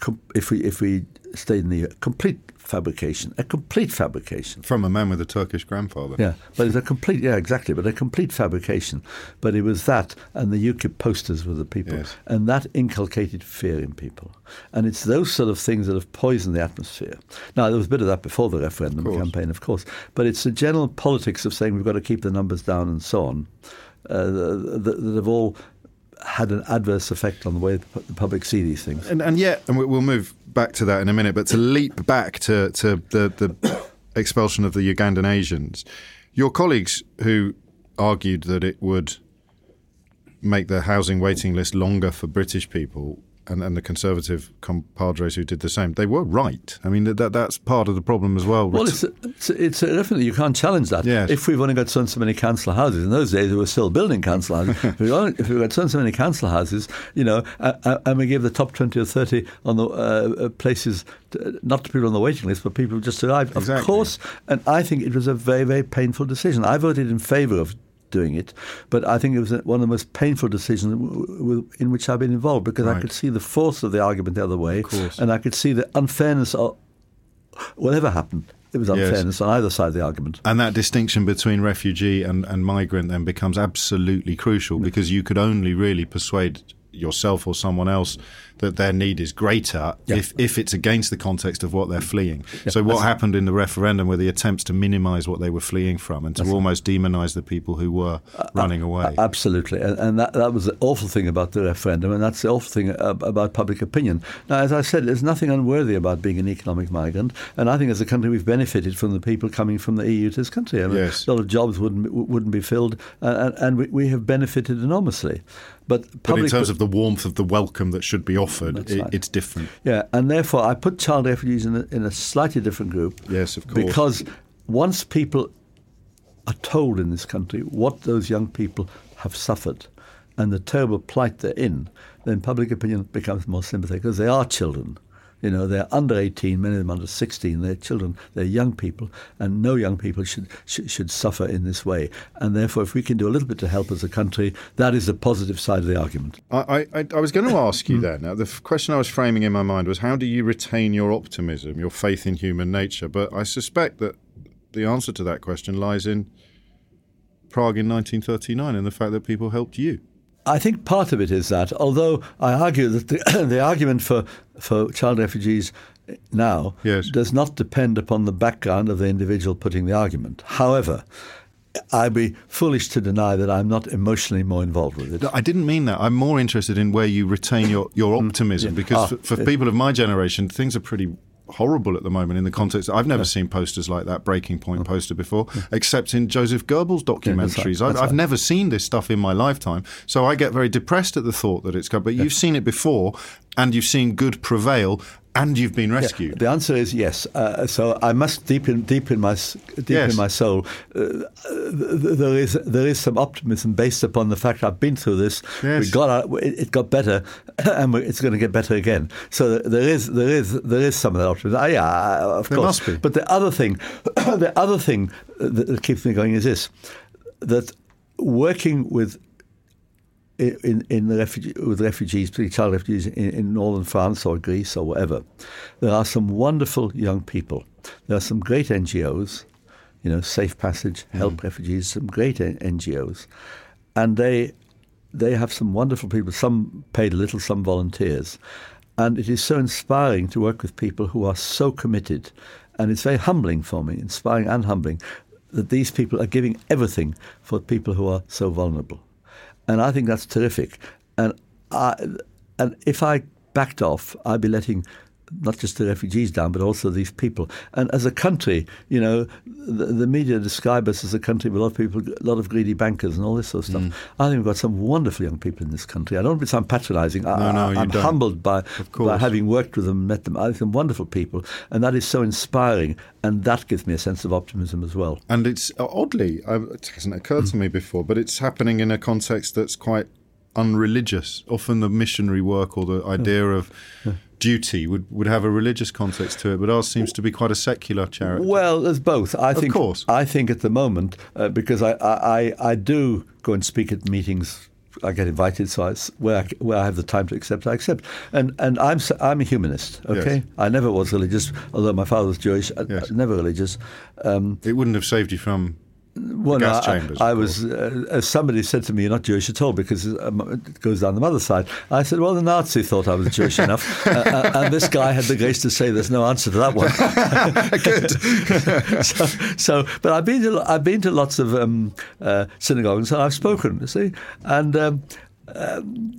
com- if we if we stayed in the Complete fabrication, a complete fabrication. From a man with a Turkish grandfather. Yeah, but it's a complete, yeah, exactly, but a complete fabrication. But it was that, and the UKIP posters were the people, Yes. and that inculcated fear in people. And it's those sort of things that have poisoned the atmosphere. Now, there was a bit of that before the referendum course. campaign, of course, but it's the general politics of saying we've got to keep the numbers down and so on uh, that, that have all had an adverse effect on the way the public see these things. And, and yet, and we'll move back to that in a minute, but to leap back to, to the, the expulsion of the Ugandan Asians, your colleagues who argued that it would make the housing waiting list longer for British people and, and the Conservative compadres who did the same, they were right. I mean, that, that's part of the problem as well. Well, it's, it's, it's definitely, you can't challenge that. Yes. If we've only got so and so many council houses, in those days we were still building council houses. if, we've only, if we've got so and so many council houses, you know, uh, uh, and we give the top 20 or 30 on the uh, uh, places, to, not to people on the waiting list, but people who just arrived. Exactly. Of course, and I think it was a very, very painful decision. I voted in favour of doing it, but I think it was one of the most painful decisions in which I've been involved because I could see the force of the argument the other way, and I could see the unfairness of whatever happened. It was Yes. unfairness on either side of the argument. And that distinction between refugee and, and migrant then becomes absolutely crucial because you could only really persuade yourself or someone else that their need is greater Yeah. if, if it's against the context of what they're fleeing. so what happened in the referendum were the attempts to minimise what they were fleeing from and to almost demonise the people who were uh, uh, running away. Absolutely, and, and that, that was the awful thing about the referendum, and that's the awful thing uh, about public opinion. Now, as I said, there's nothing unworthy about being an economic migrant, and I think as a country we've benefited from the people coming from the EU to this country. I mean, Yes. A lot of jobs wouldn't be- wouldn't be filled, uh, and, and we, we have benefited enormously. But, but in terms of the warmth of the welcome that should be offered, it, right. it's different. Yeah, and therefore I put child refugees in a, in a slightly different group. Yes, of course. Because once people are told in this country what those young people have suffered and the terrible plight they're in, then public opinion becomes more sympathetic because they are children. You know, they're under 18, many of them under 16. They're children, they're young people, and no young people should, should, should suffer in this way. And therefore, if we can do a little bit to help as a country, that is the positive side of the argument. I, I, I was going to ask Hmm. you then. Now, the f- question I was framing in my mind was how do you retain your optimism, your faith in human nature? But I suspect that the answer to that question lies in Prague in 1939 and the fact that people helped you. I think part of it is that, although I argue that the, the argument for, for child refugees now Yes. does not depend upon the background of the individual putting the argument. However, I'd be foolish to deny that I'm not emotionally more involved with it. No, I didn't mean that. I'm more interested in where you retain your, your optimism because Ah, for, for people of my generation, things are pretty horrible at the moment in the context. I've never seen posters like that Breaking Point oh. poster before, except in Joseph Goebbels documentaries. that's I've, I've right. never seen this stuff in my lifetime, so I get very depressed at the thought that it's come. But you've seen it before, and you've seen good prevail, and you've been rescued. The answer is yes. Uh, so I must deep in deep in my deep Yes. in my soul, uh, th- th- there is there is some optimism based upon the fact I've been through this. Yes. We got out, it, it got better, and it's going to get better again. So there is there is there is some of that optimism. Ah, yeah, uh, of There course. must be. But the other thing, the other thing that keeps me going is this: that working with in, in the refugee, with refugees, particularly child refugees in, in, northern France or Greece or wherever, there are some wonderful young people. There are some great NGOs, you know, Safe Passage, Help mm. Refugees, some great NGOs, and they they have some wonderful people. Some paid a little, some volunteers, and it is so inspiring to work with people who are so committed, and it's very humbling for me, inspiring and humbling, that these people are giving everything for people who are so vulnerable and I think that's terrific. And I, and if I backed off, I'd be letting not just the refugees down, but also these people. And as a country, you know, the, the, media describe us as a country with a lot of people, a lot of greedy bankers and all this sort of stuff. Mm. I think we've got some wonderful young people in this country. I don't want to sound patronising. No, I, no, I'm don't. humbled by, by having worked with them, met them. I think they're wonderful people, and that is so inspiring, and that gives me a sense of optimism as well. And it's uh, oddly, it hasn't occurred mm. to me before, but it's happening in a context that's quite unreligious. Often the missionary work or the idea of duty would, would have a religious context to it, but ours seems to be quite a secular charity. Well, there's both. I of think. Course. I think at the moment uh, because I, I I do go and speak at meetings. I get invited, so I, where I, where I have the time to accept, I accept. And and I'm I'm a humanist. Okay, yes. I never was religious, although my father was Jewish. Yes. never religious. Um, it wouldn't have saved you from well, no, chambers. I, I was, uh, as somebody said to me, "You're not Jewish at all because um, it goes down the mother's side." I said, "Well, the Nazi thought I was Jewish enough," uh, uh, and this guy had the grace to say, "There's no answer to that one." Good. so, so, but I've been to I've been to lots of um, uh, synagogues and I've spoken. You see, and. Um, um,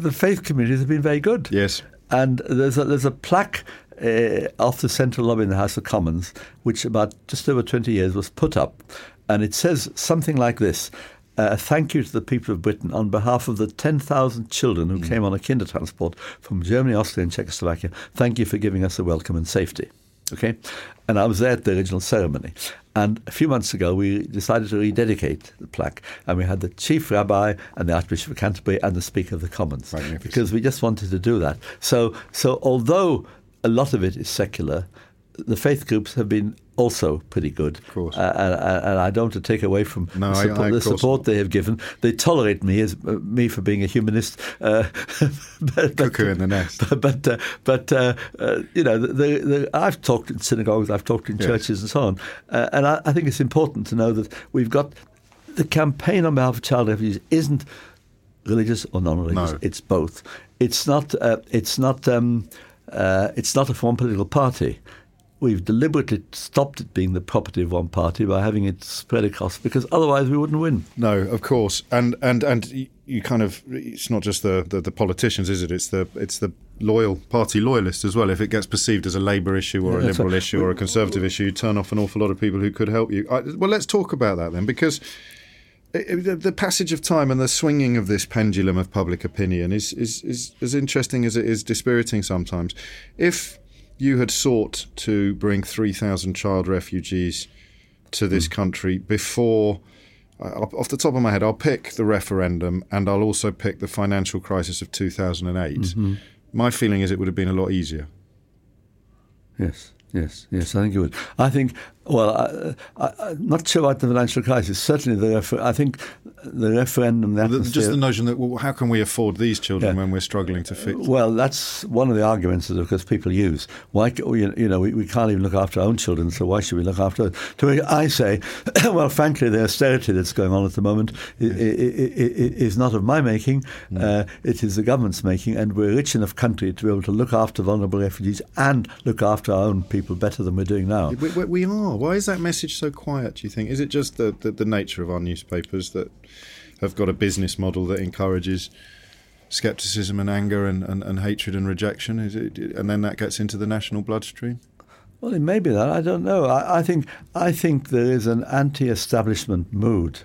the faith communities have been very good. Yes, and there's a, there's a plaque uh, off the central lobby in the House of Commons, which about just over 20 years was put up. And it says something like this uh, Thank you to the people of Britain on behalf of the 10,000 children who mm. came on a Kindertransport from Germany, Austria, and Czechoslovakia. Thank you for giving us a welcome and safety. Okay? And I was there at the original ceremony. And a few months ago, we decided to rededicate the plaque. And we had the chief rabbi and the Archbishop of Canterbury and the Speaker of the Commons. Because we just wanted to do that. So, so although a lot of it is secular. The faith groups have been also pretty good. Of course. Uh, and, and, I don't want to take away from no, the, support, I, I, the support they have given. They tolerate me as uh, me for being a humanist. Uh, but, Cuckoo in the nest. But, but, uh, but uh, uh, you know, the, the, I've talked in synagogues, I've talked in yes. churches and so on. and I, I think it's important to know that we've got the campaign on behalf of child refugees isn't religious or non-religious. No. It's both. It's not. it's not. Um, uh, it's not of one political party. We've deliberately stopped it being the property of one party by having it spread across, because otherwise we wouldn't win. No, of course, and and and you kind of it's not just the, the, the politicians, is it? It's the it's the loyal party loyalists as well. If it gets perceived as a Labour issue or yeah, a Liberal right. issue or a Conservative issue, you turn off an awful lot of people who could help you. I, well, let's talk about that then, because the passage of time and the swinging of this pendulum of public opinion is, is, is as interesting as it is dispiriting sometimes. If you had sought to bring 3,000 child refugees to this mm. country before, uh, off the top of my head, I'll pick the referendum and I'll also pick the financial crisis of 2008. Mm-hmm. My feeling is it would have been a lot easier. Yes. Yes, yes, I think it would. I think well, I, am not sure about the financial crisis. Certainly, the refer- I think the referendum, the just the notion that well, how can we afford these children yeah. when we're struggling to fix? Well, that's one of the arguments that, of course, people use. Why, you know, we, we can't even look after our own children, so why should we look after? To me, I say, well, frankly, the austerity that's going on at the moment yes. is not of my making. Mm. Uh, it is the government's making, and we're a rich enough country to be able to look after vulnerable refugees and look after our own people better than we're doing now. we, we are. Oh, why is that message so quiet, do you think? Is it just the, the, the nature of our newspapers that have got a business model that encourages skepticism and anger and, and, and hatred and rejection? Is it, and then that gets into the national bloodstream? Well, it may be that. I don't know. I, I think I think there is an anti-establishment mood,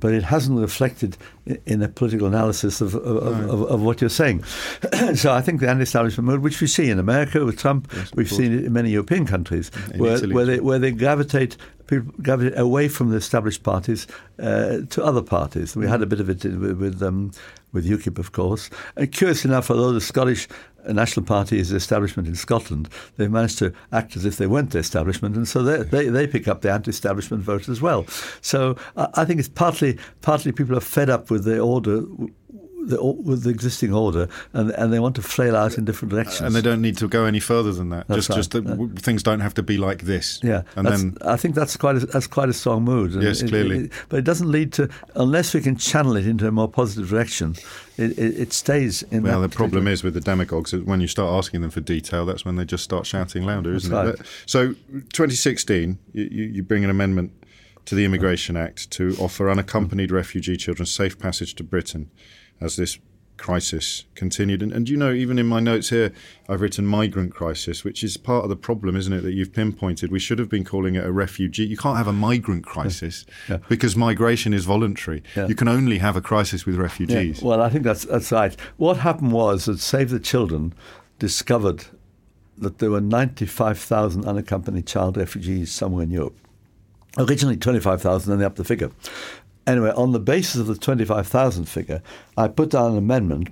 but it hasn't reflected in a political analysis of, of, of, of what you're saying. so I think the anti-establishment mood, which we see in America with Trump, we've seen it in many European countries, where, where they where they gravitate people gravitate away from the established parties uh, to other parties. We had a bit of it with with, um, with UKIP, of course. And curious enough, although the Scottish National Party is the establishment in Scotland, they've managed to act as if they weren't the establishment, and so they they, they pick up the anti-establishment vote as well. So I, I think it's partly partly people are fed up with the order. The, with the existing order, and and they want to flail out in different uh, directions. and they don't need to go any further than that. That's just right. just that w- things don't have to be like this. Yeah, and then I think that's quite a, that's quite a strong mood. And Yes, it- clearly. it- but it doesn't lead to unless we can channel it into a more positive direction. It, it, it stays in. Well, the problem is with the demagogues that when you start asking them for detail, that's when they just start shouting louder, isn't That's it? right. But- So, 2016, you, you you bring an amendment to the Immigration Act to offer unaccompanied refugee children safe passage to Britain as this crisis continued. And, and you know, even in my notes here, I've written migrant crisis, which is part of the problem, isn't it? That you've pinpointed. We should have been calling it a refugee. You can't have a migrant crisis Yeah. because migration is voluntary. Yeah. You can only have a crisis with Yeah, refugees. well, I think that's that's right. What happened was that Save the Children discovered that there were 95,000 unaccompanied child refugees somewhere in Europe. Originally 25,000, then they upped the figure. Anyway, on the basis of the 25,000 figure, I put down an amendment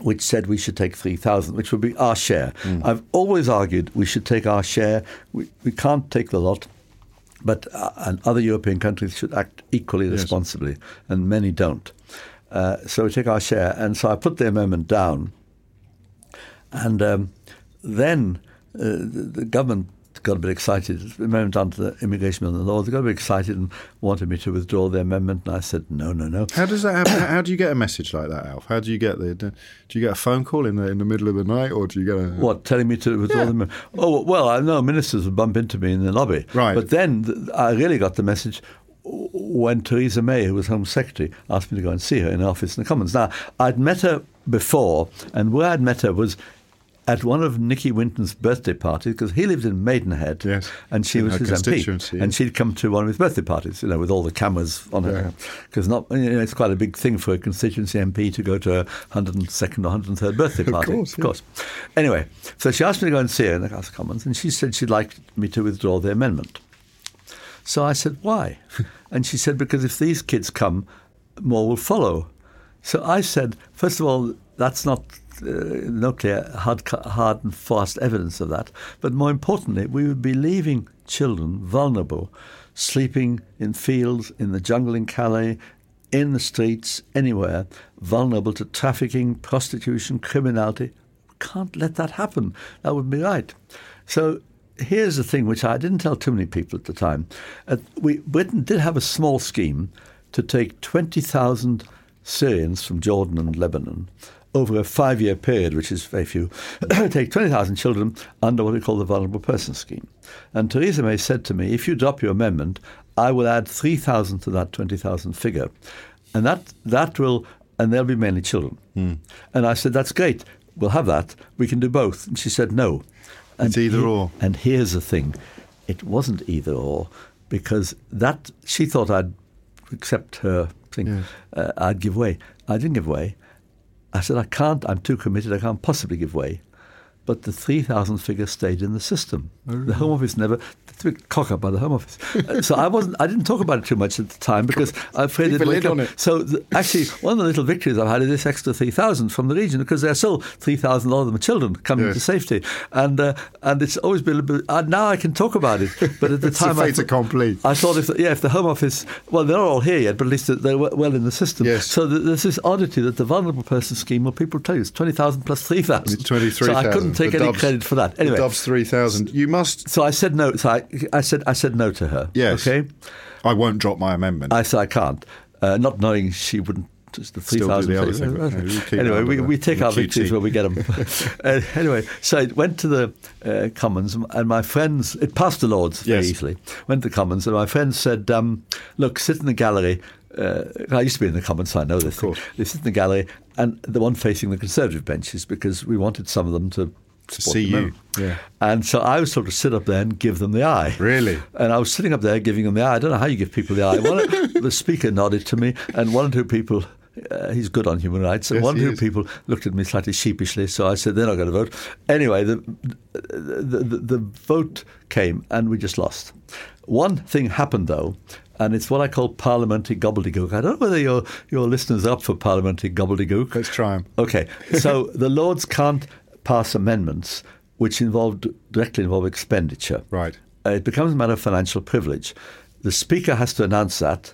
which said we should take 3,000, which would be our share. I've always argued we should take our share. We, we can't take the lot, but uh, and other European countries should act equally responsibly, and many don't. Uh, so we take our share. And so I put the amendment down. And um, then uh, the, the government got a bit excited. The amendment under the immigration bill and the law, they got a bit excited and wanted me to withdraw the amendment. And I said, no, no, no. How does that happen? How do you get a message like that, Alf? How do you get the? Do you get a phone call in the in the middle of the night, or do you get a? What, telling me to withdraw Yeah. them? Oh, well, I know ministers would bump into me in the lobby. Right. But then I really got the message when Theresa May, who was Home Secretary, asked me to go and see her in her office in the Commons. Now, I'd met her before, and where I'd met her was at one of Nicky Winton's birthday parties, because he lived in Maidenhead, Yes. and she was his MP. And she'd come to one of his birthday parties, you know, with all the cameras on her. Because not, you know, it's quite a big thing for a constituency MP to go to a 102nd or 103rd birthday party. course, of yeah. course. Anyway, so she asked me to go and see her in the House of Commons, and she said she'd like me to withdraw the amendment. So I said, why? and she said, because if these kids come, more will follow. So I said, first of all, that's not uh, no clear, hard, hard and fast evidence of that. But more importantly, we would be leaving children vulnerable, sleeping in fields, in the jungle in Calais, in the streets, anywhere, vulnerable to trafficking, prostitution, criminality. Can't let that happen. That would be right. So here's the thing which I didn't tell too many people at the time. Uh, we, Britain did have a small scheme to take 20,000 Syrians from Jordan and Lebanon over a five year period, which is very few, take 20,000 children under what we call the Vulnerable Persons Scheme. And Theresa May said to me, if you drop your amendment, I will add 3,000 to that 20,000 figure. And that, that will, and they'll be mainly children. And I said, that's great. We'll have that. We can do both. And she said, no. And It's either he- or. And here's the thing it wasn't either or because that she thought I'd accept her thing. Uh, I'd give way. I didn't give way. I said, I can't, I'm too committed, I can't possibly give way. But the 3,000 figure stayed in the system. The Home oh. Office never, a cock up by the Home Office. Uh, so I wasn't, I didn't talk about it too much at the time because I'm afraid it'd wake up. it. So the, actually, one of the little victories I've had is this extra 3,000 from the region because they're still 3,000, a lot of them are children coming Yes. to safety. And uh, and it's always been a bit, uh, now I can talk about it. But at the time, I accompli. I thought if the, yeah, if the Home Office, well, they're not all here yet, but at least they're well in the system. Yes. So th- there's this oddity that the vulnerable person scheme, well, people tell you it's twenty thousand plus three thousand. It's 23,000. So I couldn't take The any Dubs- credit for that. Anyway, Dubs 3,000. You must. so I said no. So I, I said I said no to her. Yes. Okay. I won't drop my amendment. I said I can't, uh, not knowing she wouldn't. Just the three thousand. the other thing, but, yeah, anyway, we, we take our victories where we get them. uh, anyway, so I went to the uh, Commons, and my friends. It passed the Lords very easily. Went to the Commons, and my friends said, um, "Look, sit in the gallery." Uh, I used to be in the Commons, so I know this. course. Thing. They sit in the gallery, and the one facing the Conservative benches because we wanted some of them to. Support see you. Yeah. And so I was sort of sit up there and give them the eye. Really? And I was sitting up there giving them the eye. I don't know how you give people the eye. One, the speaker nodded to me, and one or two people uh, he's good on human rights. And Yes, one or two is. people looked at me slightly sheepishly, so I said they're not going to vote. Anyway, the, the, the, the vote came and we just lost. One thing happened though, and it's what I call parliamentary gobbledygook. I don't know whether your, your listeners are up for parliamentary gobbledygook. Let's try 'em. Okay, so the Lords can't pass amendments which involve directly involve expenditure. Right. Uh, it becomes a matter of financial privilege. The Speaker has to announce that,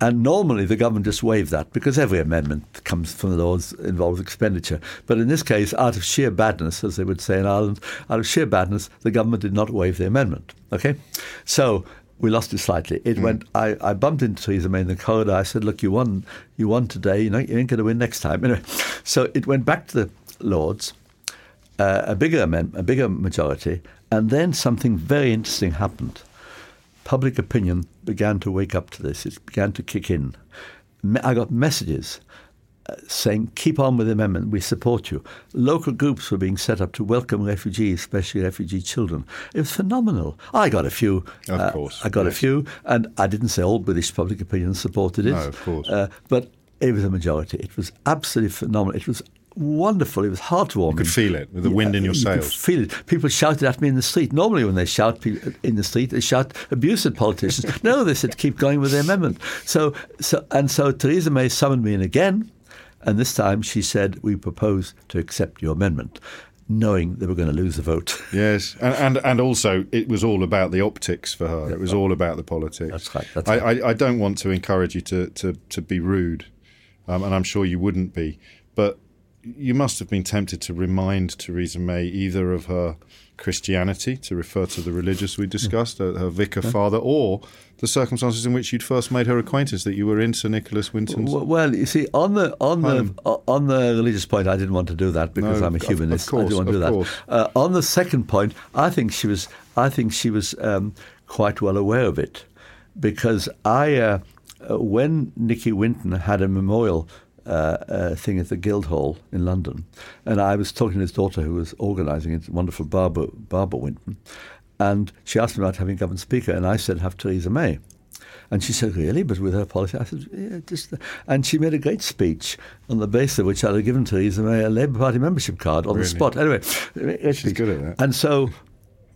and normally the government just waive that because every amendment that comes from the Lords involves expenditure. But in this case, out of sheer badness, as they would say in Ireland, out of sheer badness, the government did not waive the amendment. Okay, so we lost it slightly. It went. I, I bumped into Theresa May in the corridor. I said, "Look, you won. You won today. You know, you ain't going to win next time." Anyway, so it went back to the Lords uh, a bigger amend- a bigger majority, and then something very interesting happened. Public opinion began to wake up to this. It began to kick in. I got messages uh, saying, "Keep on with the amendment. We support you." Local groups were being set up to welcome refugees, especially refugee children. It was phenomenal. I got a few. Of uh, course, I got a few, and I didn't say all British public opinion supported it. No, of course. Uh, but it was a majority. It was absolutely phenomenal. It was wonderful. It was heartwarming. You could feel it with the wind in your you could sails. feel it. People shouted at me in the street. Normally, when they shout in the street, they shout abuse at politicians. no, they said keep going with the amendment. So, so and so Theresa May summoned me in again, and this time she said we propose to accept your amendment, knowing they were going to lose the vote. Yes, and, and and also it was all about the optics for her. It was all about the politics. That's right, that's I, right. I, I don't want to encourage you to to, to be rude, um, and I'm sure you wouldn't be, but you must have been tempted to remind Theresa May either of her Christianity, to refer to the religious we discussed, her, her vicar father, or the circumstances in which you'd first made her acquaintance, that you were in Sir Nicholas Winton's. Well, well, you see, on the on Home. the on the religious point, I didn't want to do that because No, I'm a of- of humanist. I course, didn't want to do that. Uh, on the second point, I think she was I think she was um, quite well aware of it because I uh, uh, when Nicky Winton had a memorial. Uh, uh, thing at the Guildhall in London, and I was talking to his daughter, who was organising it, wonderful Barbara Barbara Winton, and she asked me about having government speaker, and I said have Theresa May, and she said, "Really?" But with her policy, I said, "Yeah, just." And she made a great speech on the basis of which I'd have given Theresa May a Labour Party membership card on the spot. Anyway, She's speech. good at that. And so,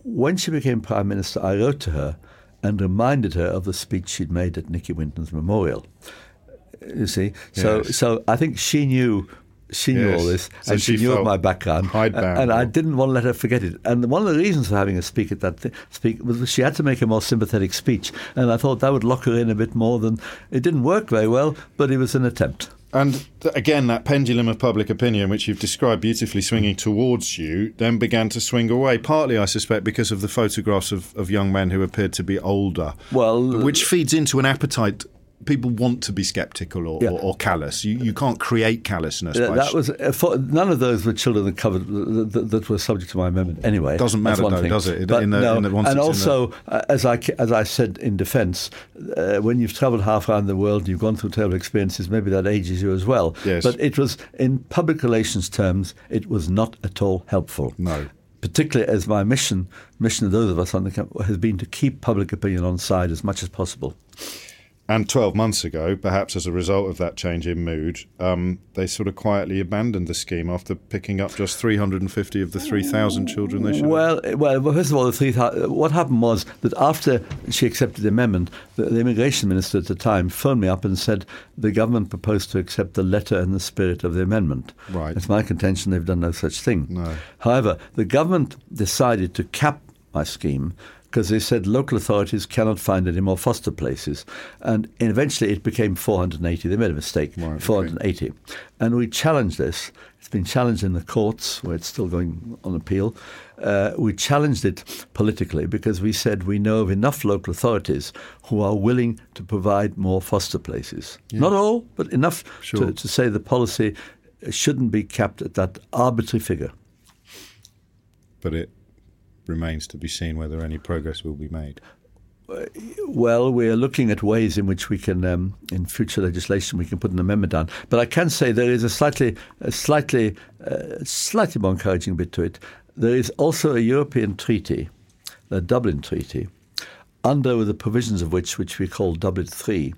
when she became prime minister, I wrote to her and reminded her of the speech she'd made at Nicky Winton's memorial. You see, so Yes. so I think she knew. She knew Yes. all this, So and she, she knew of my background, and I didn't want to let her forget it. And one of the reasons for having her speak at that th- speak was she had to make a more sympathetic speech, and I thought that would lock her in a bit more than it didn't work very well, but it was an attempt. And th- again, that pendulum of public opinion, which you've described beautifully swinging towards you, then began to swing away. Partly, I suspect, because of the photographs of, of young men who appeared to be older. Well, which uh, feeds into an appetite. People want to be sceptical or, Yeah. or, or callous. You, you can't create callousness. By that was uh, for, none of those were children that covered that, that, were subject to my amendment. Anyway, Doesn't matter though, thing. does it? But In the- no, in the- and in the- also, uh, as I as I said in defence, uh, when you've travelled half around the world and you've gone through terrible experiences, maybe that ages you as well. Yes. But it was in public relations terms, it was not at all helpful. No. Particularly as my mission, mission of those of us on the camp has been to keep public opinion on side as much as possible. And 12 months ago, perhaps as a result of that change in mood, um, they sort of quietly abandoned the scheme after picking up just 350 of the 3,000 children they should Well, well, well, first of all, the three thou- what happened was that after she accepted the amendment, the, the immigration minister at the time phoned me up and said the government proposed to accept the letter and the spirit of the amendment. Right. It's my contention they've done no such thing. No. However, the government decided to cap my scheme because they said local authorities cannot find any more foster places. And eventually it became 480. They made a mistake, okay. 480. And we challenged this. It's been challenged in the courts where it's still going on appeal. Uh, we challenged it politically because we said we know of enough local authorities who are willing to provide more foster places. Not all, but enough Sure. to, to say the policy shouldn't be capped at that arbitrary figure. But it remains to be seen whether any progress will be made. Well, we are looking at ways in which we can, um, in future legislation, we can put an amendment down. But I can say there is a slightly, a slightly, uh, slightly more encouraging bit to it. There is also a European treaty, the Dublin Treaty, under the provisions of which, which we call Dublin Three,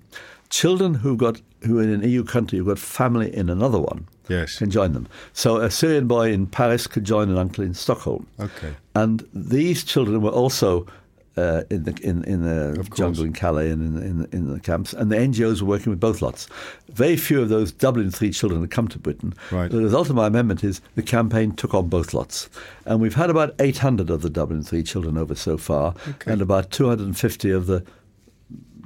children who got who are in an EU country who got family in another one Yes. can join them. So a Syrian boy in Paris could join an uncle in Stockholm. Okay. And these children were also uh, in the in, in the jungle in Calais and in, in, in the camps, and the NGOs were working with both lots. Very few of those Dublin three children had come to Britain. Right. The result of my amendment is the campaign took on both lots, and we've had about 800 of the Dublin three children over so far, Okay. and about 250 of the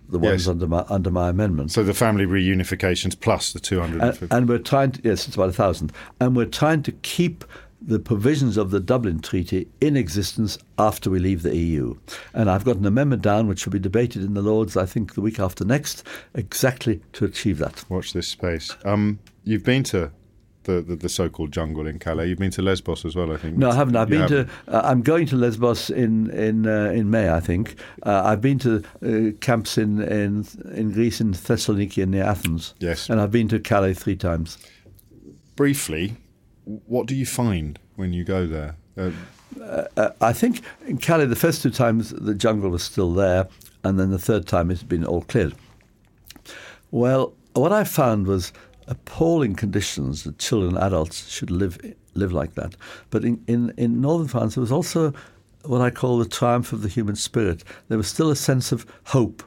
the ones Yes. under my under my amendment. So the family reunifications plus the and, 250. and we're trying to yes, it's about a thousand, and we're trying to keep the provisions of the Dublin Treaty in existence after we leave the EU. And I've got an amendment down which will be debated in the Lords, I think, the week after next, exactly to achieve that. Watch this space. Um, you've been to the, the, the so-called jungle in Calais. You've been to Lesbos as well, I think. No, I haven't. I've You been haven't. to. Uh, I'm going to Lesbos in in uh, in May, I think. Uh, I've been to uh, camps in, in in Greece, in Thessaloniki, and near Athens. Yes. and I've been to Calais three times. briefly. What do you find when you go there? Uh, Uh, I think in Calais, the first two times the jungle was still there, and then the third time it's been all cleared. Well, what I found was appalling conditions that children and adults should live live like that. But in, in, in northern France, there was also what I call the triumph of the human spirit. There was still a sense of hope,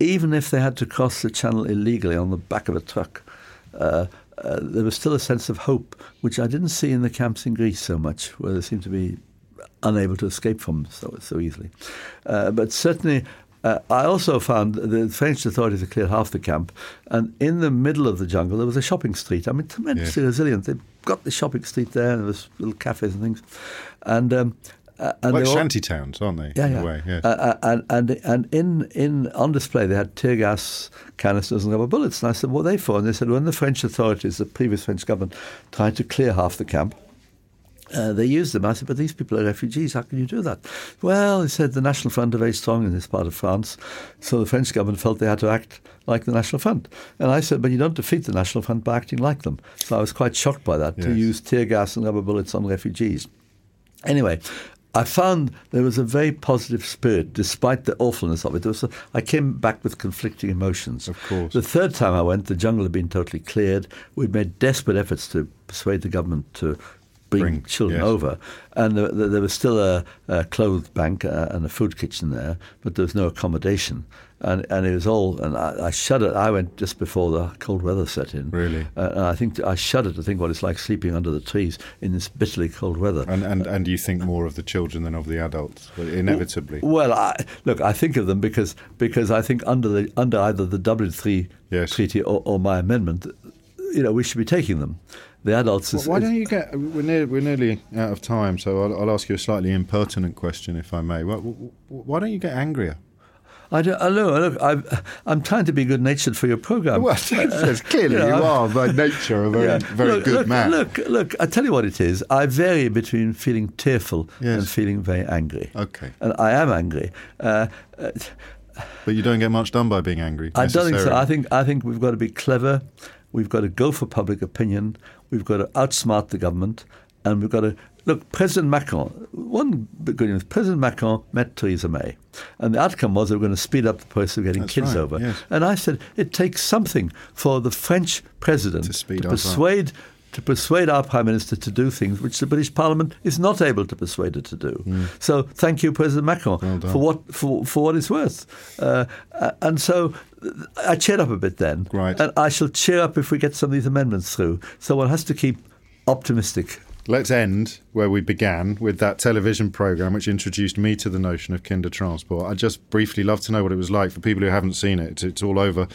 even if they had to cross the channel illegally on the back of a truck. Uh, uh, there was still a sense of hope, which I didn't see in the camps in Greece so much, where they seemed to be unable to escape from so, so easily. Uh, but certainly, uh, I also found the French authorities had cleared half the camp, and in the middle of the jungle there was a shopping street. I mean, tremendously resilient. They've got the shopping street there, and there was little cafes and things, and. Um, uh, and like shanty towns, aren't they? yeah, in yeah. way. Uh, uh, and and and in in on display they had tear gas canisters and rubber bullets. And I said, "What are they for?" And they said, "When the French authorities, the previous French government, tried to clear half the camp." Uh, they used them. I said, but these people are refugees. How can you do that? Well, he said the National Front are very strong in this part of France, so the French government felt they had to act like the National Front. And I said, but you don't defeat the National Front by acting like them. So I was quite shocked by that to use tear gas and rubber bullets on refugees. Anyway, I found there was a very positive spirit despite the awfulness of it. Was a, I came back with conflicting emotions. Of course. The third time I went, the jungle had been totally cleared. We'd made desperate efforts to persuade the government to bring, Bring, children yes. over. And there, there was still a, a clothes bank uh, and a food kitchen there, but there was no accommodation. And, and it was all, and I, I shuddered. I went just before the cold weather set in. Really? Uh, and I think I shudder to think what it's like sleeping under the trees in this bitterly cold weather. and, and and you think more of the children than of the adults, inevitably. Well, I, look, I think of them because because I think under the under either the Dublin Three Yes. treaty or, or my amendment, you know, we should be taking them. The adults. Well, why don't you get? We're, near, we're nearly out of time, so I'll, I'll ask you a slightly impertinent question, if I may. Why, why don't you get angrier? I don't. I know. Look, I'm, I'm trying to be good natured for your program. Well, yes, clearly you know, you are by nature a very, Yeah. very look, good look, man. Look, look. I tell you what it is. I vary between feeling tearful Yes. and feeling very angry. Okay. And I am angry. Uh, uh, But you don't get much done by being angry. I don't think so. I think I think we've got to be clever. We've got to go for public opinion. We've got to outsmart the government, and we've got to look. President Macron. One good news: President Macron met Theresa May, and the outcome was they were going to speed up the process of getting That's kids right, over. yes. And I said it takes something for the French president To up, right. persuade. To persuade our Prime Minister to do things which the British Parliament is not able to persuade her to do. So, thank you, President Macron. Well for what for, for what it's worth. Uh, uh, and so I cheered up a bit then. Right. And I shall cheer up if we get some of these amendments through. So one has to keep optimistic. Let's end where we began with that television program which introduced me to the notion of Kindertransport. I'd just briefly love to know what it was like for people who haven't seen it. It's, all over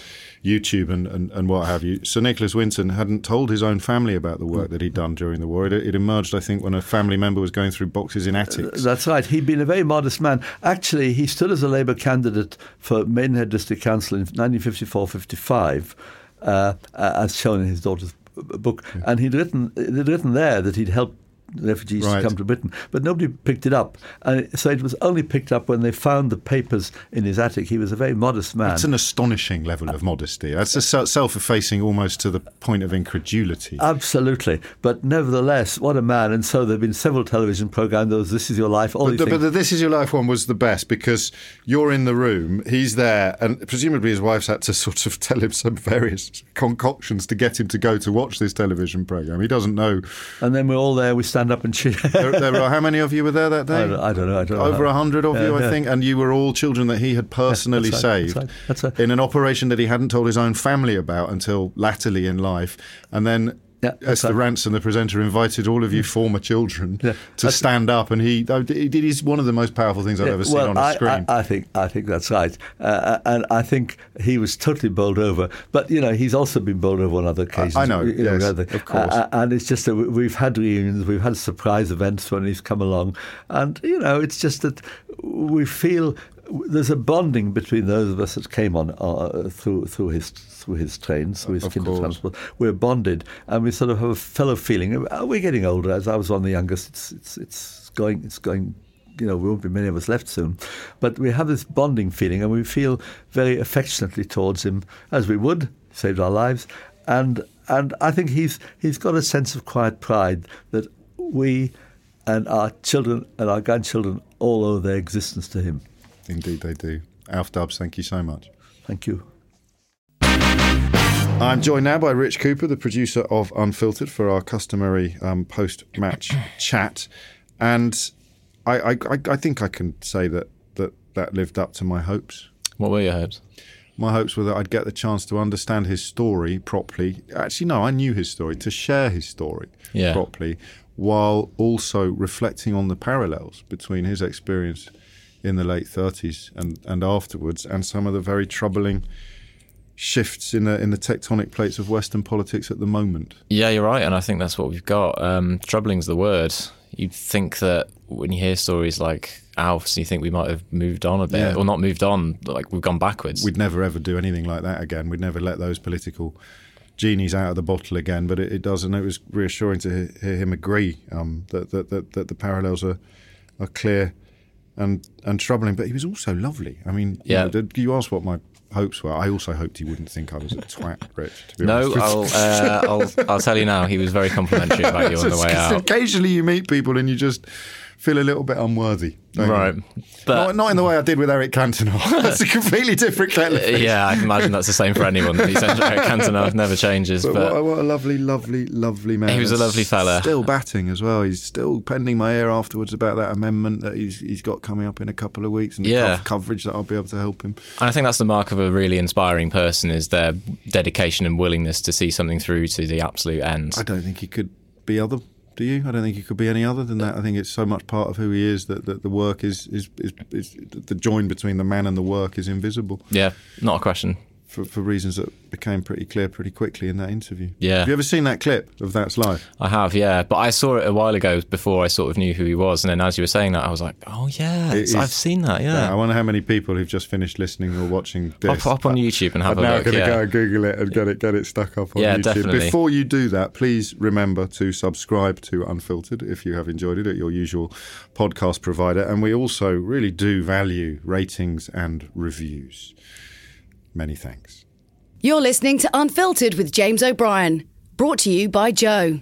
YouTube and, and, and what have you. Sir Nicholas Winton hadn't told his own family about the work that he'd done during the war. It, it emerged, I think, when a family member was going through boxes in attics. That's right. He'd been a very modest man. Actually, he stood as a Labour candidate for Maidenhead District Council in 1954-55, uh, uh, as shown in his daughter's book. And he'd written, he'd written there that he'd helped refugees Right. to come to Britain, but nobody picked it up. And so it was only picked up when they found the papers in his attic. He was a very modest man. That's an astonishing level of modesty. That's a uh, self-effacing almost to the point of incredulity. Absolutely, but nevertheless, what a man! And so there have been several television programs. Those "This Is Your Life," all But the, but the This Is Your Life one was the best because you're in the room, he's there, and presumably his wife's had to sort of tell him some various concoctions to get him to go to watch this television program. He doesn't know. and then we're all there. We stand up and cheer. There, there are how many of you were there that day? I don't, I don't know. I don't. Over a hundred of Yeah, you, I yeah. think, and you were all children that he had personally that's right, that's saved right, that's right. in an operation that he hadn't told his own family about until latterly in life, and then. Yeah, Esther right. Rantzen, the presenter, invited all of you former children Yeah, to stand up, and he, did. He's one of the most powerful things I've Yeah, ever seen well, on a I, screen. I, I think I think that's right, uh, and I think he was totally bowled over. But you know, he's also been bowled over on other occasions. I know, you yes, rather- of course. Uh, and it's just that we've had reunions, we've had surprise events when he's come along, and you know, it's just that we feel there's a bonding between those of us that came on uh, through through his through his trains, through his Of transport. We're bonded, and we sort of have a fellow feeling. We're getting older. As I was one of the youngest, it's it's it's going it's going. You know, we won't be many of us left soon, but we have this bonding feeling, and we feel very affectionately towards him, as we would. Saved our lives, and and I think he's he's got a sense of quiet pride that we and our children and our grandchildren all owe their existence to him. Indeed, they do. Alf Dubs, thank you so much. Thank you. I'm joined now by Rich Cooper, the producer of Unfiltered, for our customary um, post-match chat, and I, I, I I think I can say that, that that lived up to my hopes. What were your hopes? My hopes were that I'd get the chance to understand his story properly. Actually, no, I knew his story, to share his story Yeah. properly, while also reflecting on the parallels between his experience in the late 30s and, and afterwards, and some of the very troubling shifts in the in the tectonic plates of Western politics at the moment. Yeah, you're right, and I think that's what we've got. Um, troubling's the word. You'd think that when you hear stories like Alf's, you think we might have moved on a bit, Yeah. or not moved on, like we've gone backwards. We'd never ever do anything like that again. We'd never let those political genies out of the bottle again. But it, it does, and it was reassuring to hear, hear him agree um, that, that, that that the parallels are are clear and and troubling. But he was also lovely. I mean, you Yeah. know, did you asked what my hopes were. I also hoped he wouldn't think I was a twat, Rich. To be no, honest I'll, uh, I'll I'll tell you now. He was very complimentary about you on the way out. Occasionally, you meet people and you just feel a little bit unworthy. Right, but not, not in the way I did with Eric Cantona. That's a completely different kettle yeah, I can imagine that's the same for anyone. Eric Cantona never changes, But, but, what, a- what a lovely, lovely, lovely man. He was a lovely fella. Still batting as well. He's still pending my ear afterwards about that amendment that he's he's got coming up in a couple of weeks and the Yeah. co- coverage that I'll be able to help him. And I think that's the mark of a really inspiring person is their dedication and willingness to see something through to the absolute end. I don't think he could be other. Do you? I don't think he could be any other than that. I think it's so much part of who he is that, that the work is, is, is, is the join between the man and the work is invisible Yeah, not a question. For, for reasons that became pretty clear pretty quickly in that interview. Yeah. Have you ever seen that clip of That's Life? I have, yeah, but I saw it a while ago before I sort of knew who he was, and then as you were saying that, I was like, oh yeah, it's- I've seen that, yeah. I wonder how many people who've just finished listening or watching this. Hop, hop on YouTube and have I'm a now look. going to yeah. go and Google it and get it get it stuck up on Yeah, YouTube. definitely. Before you do that, please remember to subscribe to Unfiltered if you have enjoyed it at your usual podcast provider. And we also really do value ratings and reviews. Many thanks. You're listening to Unfiltered with James O'Brien, brought to you by Joe.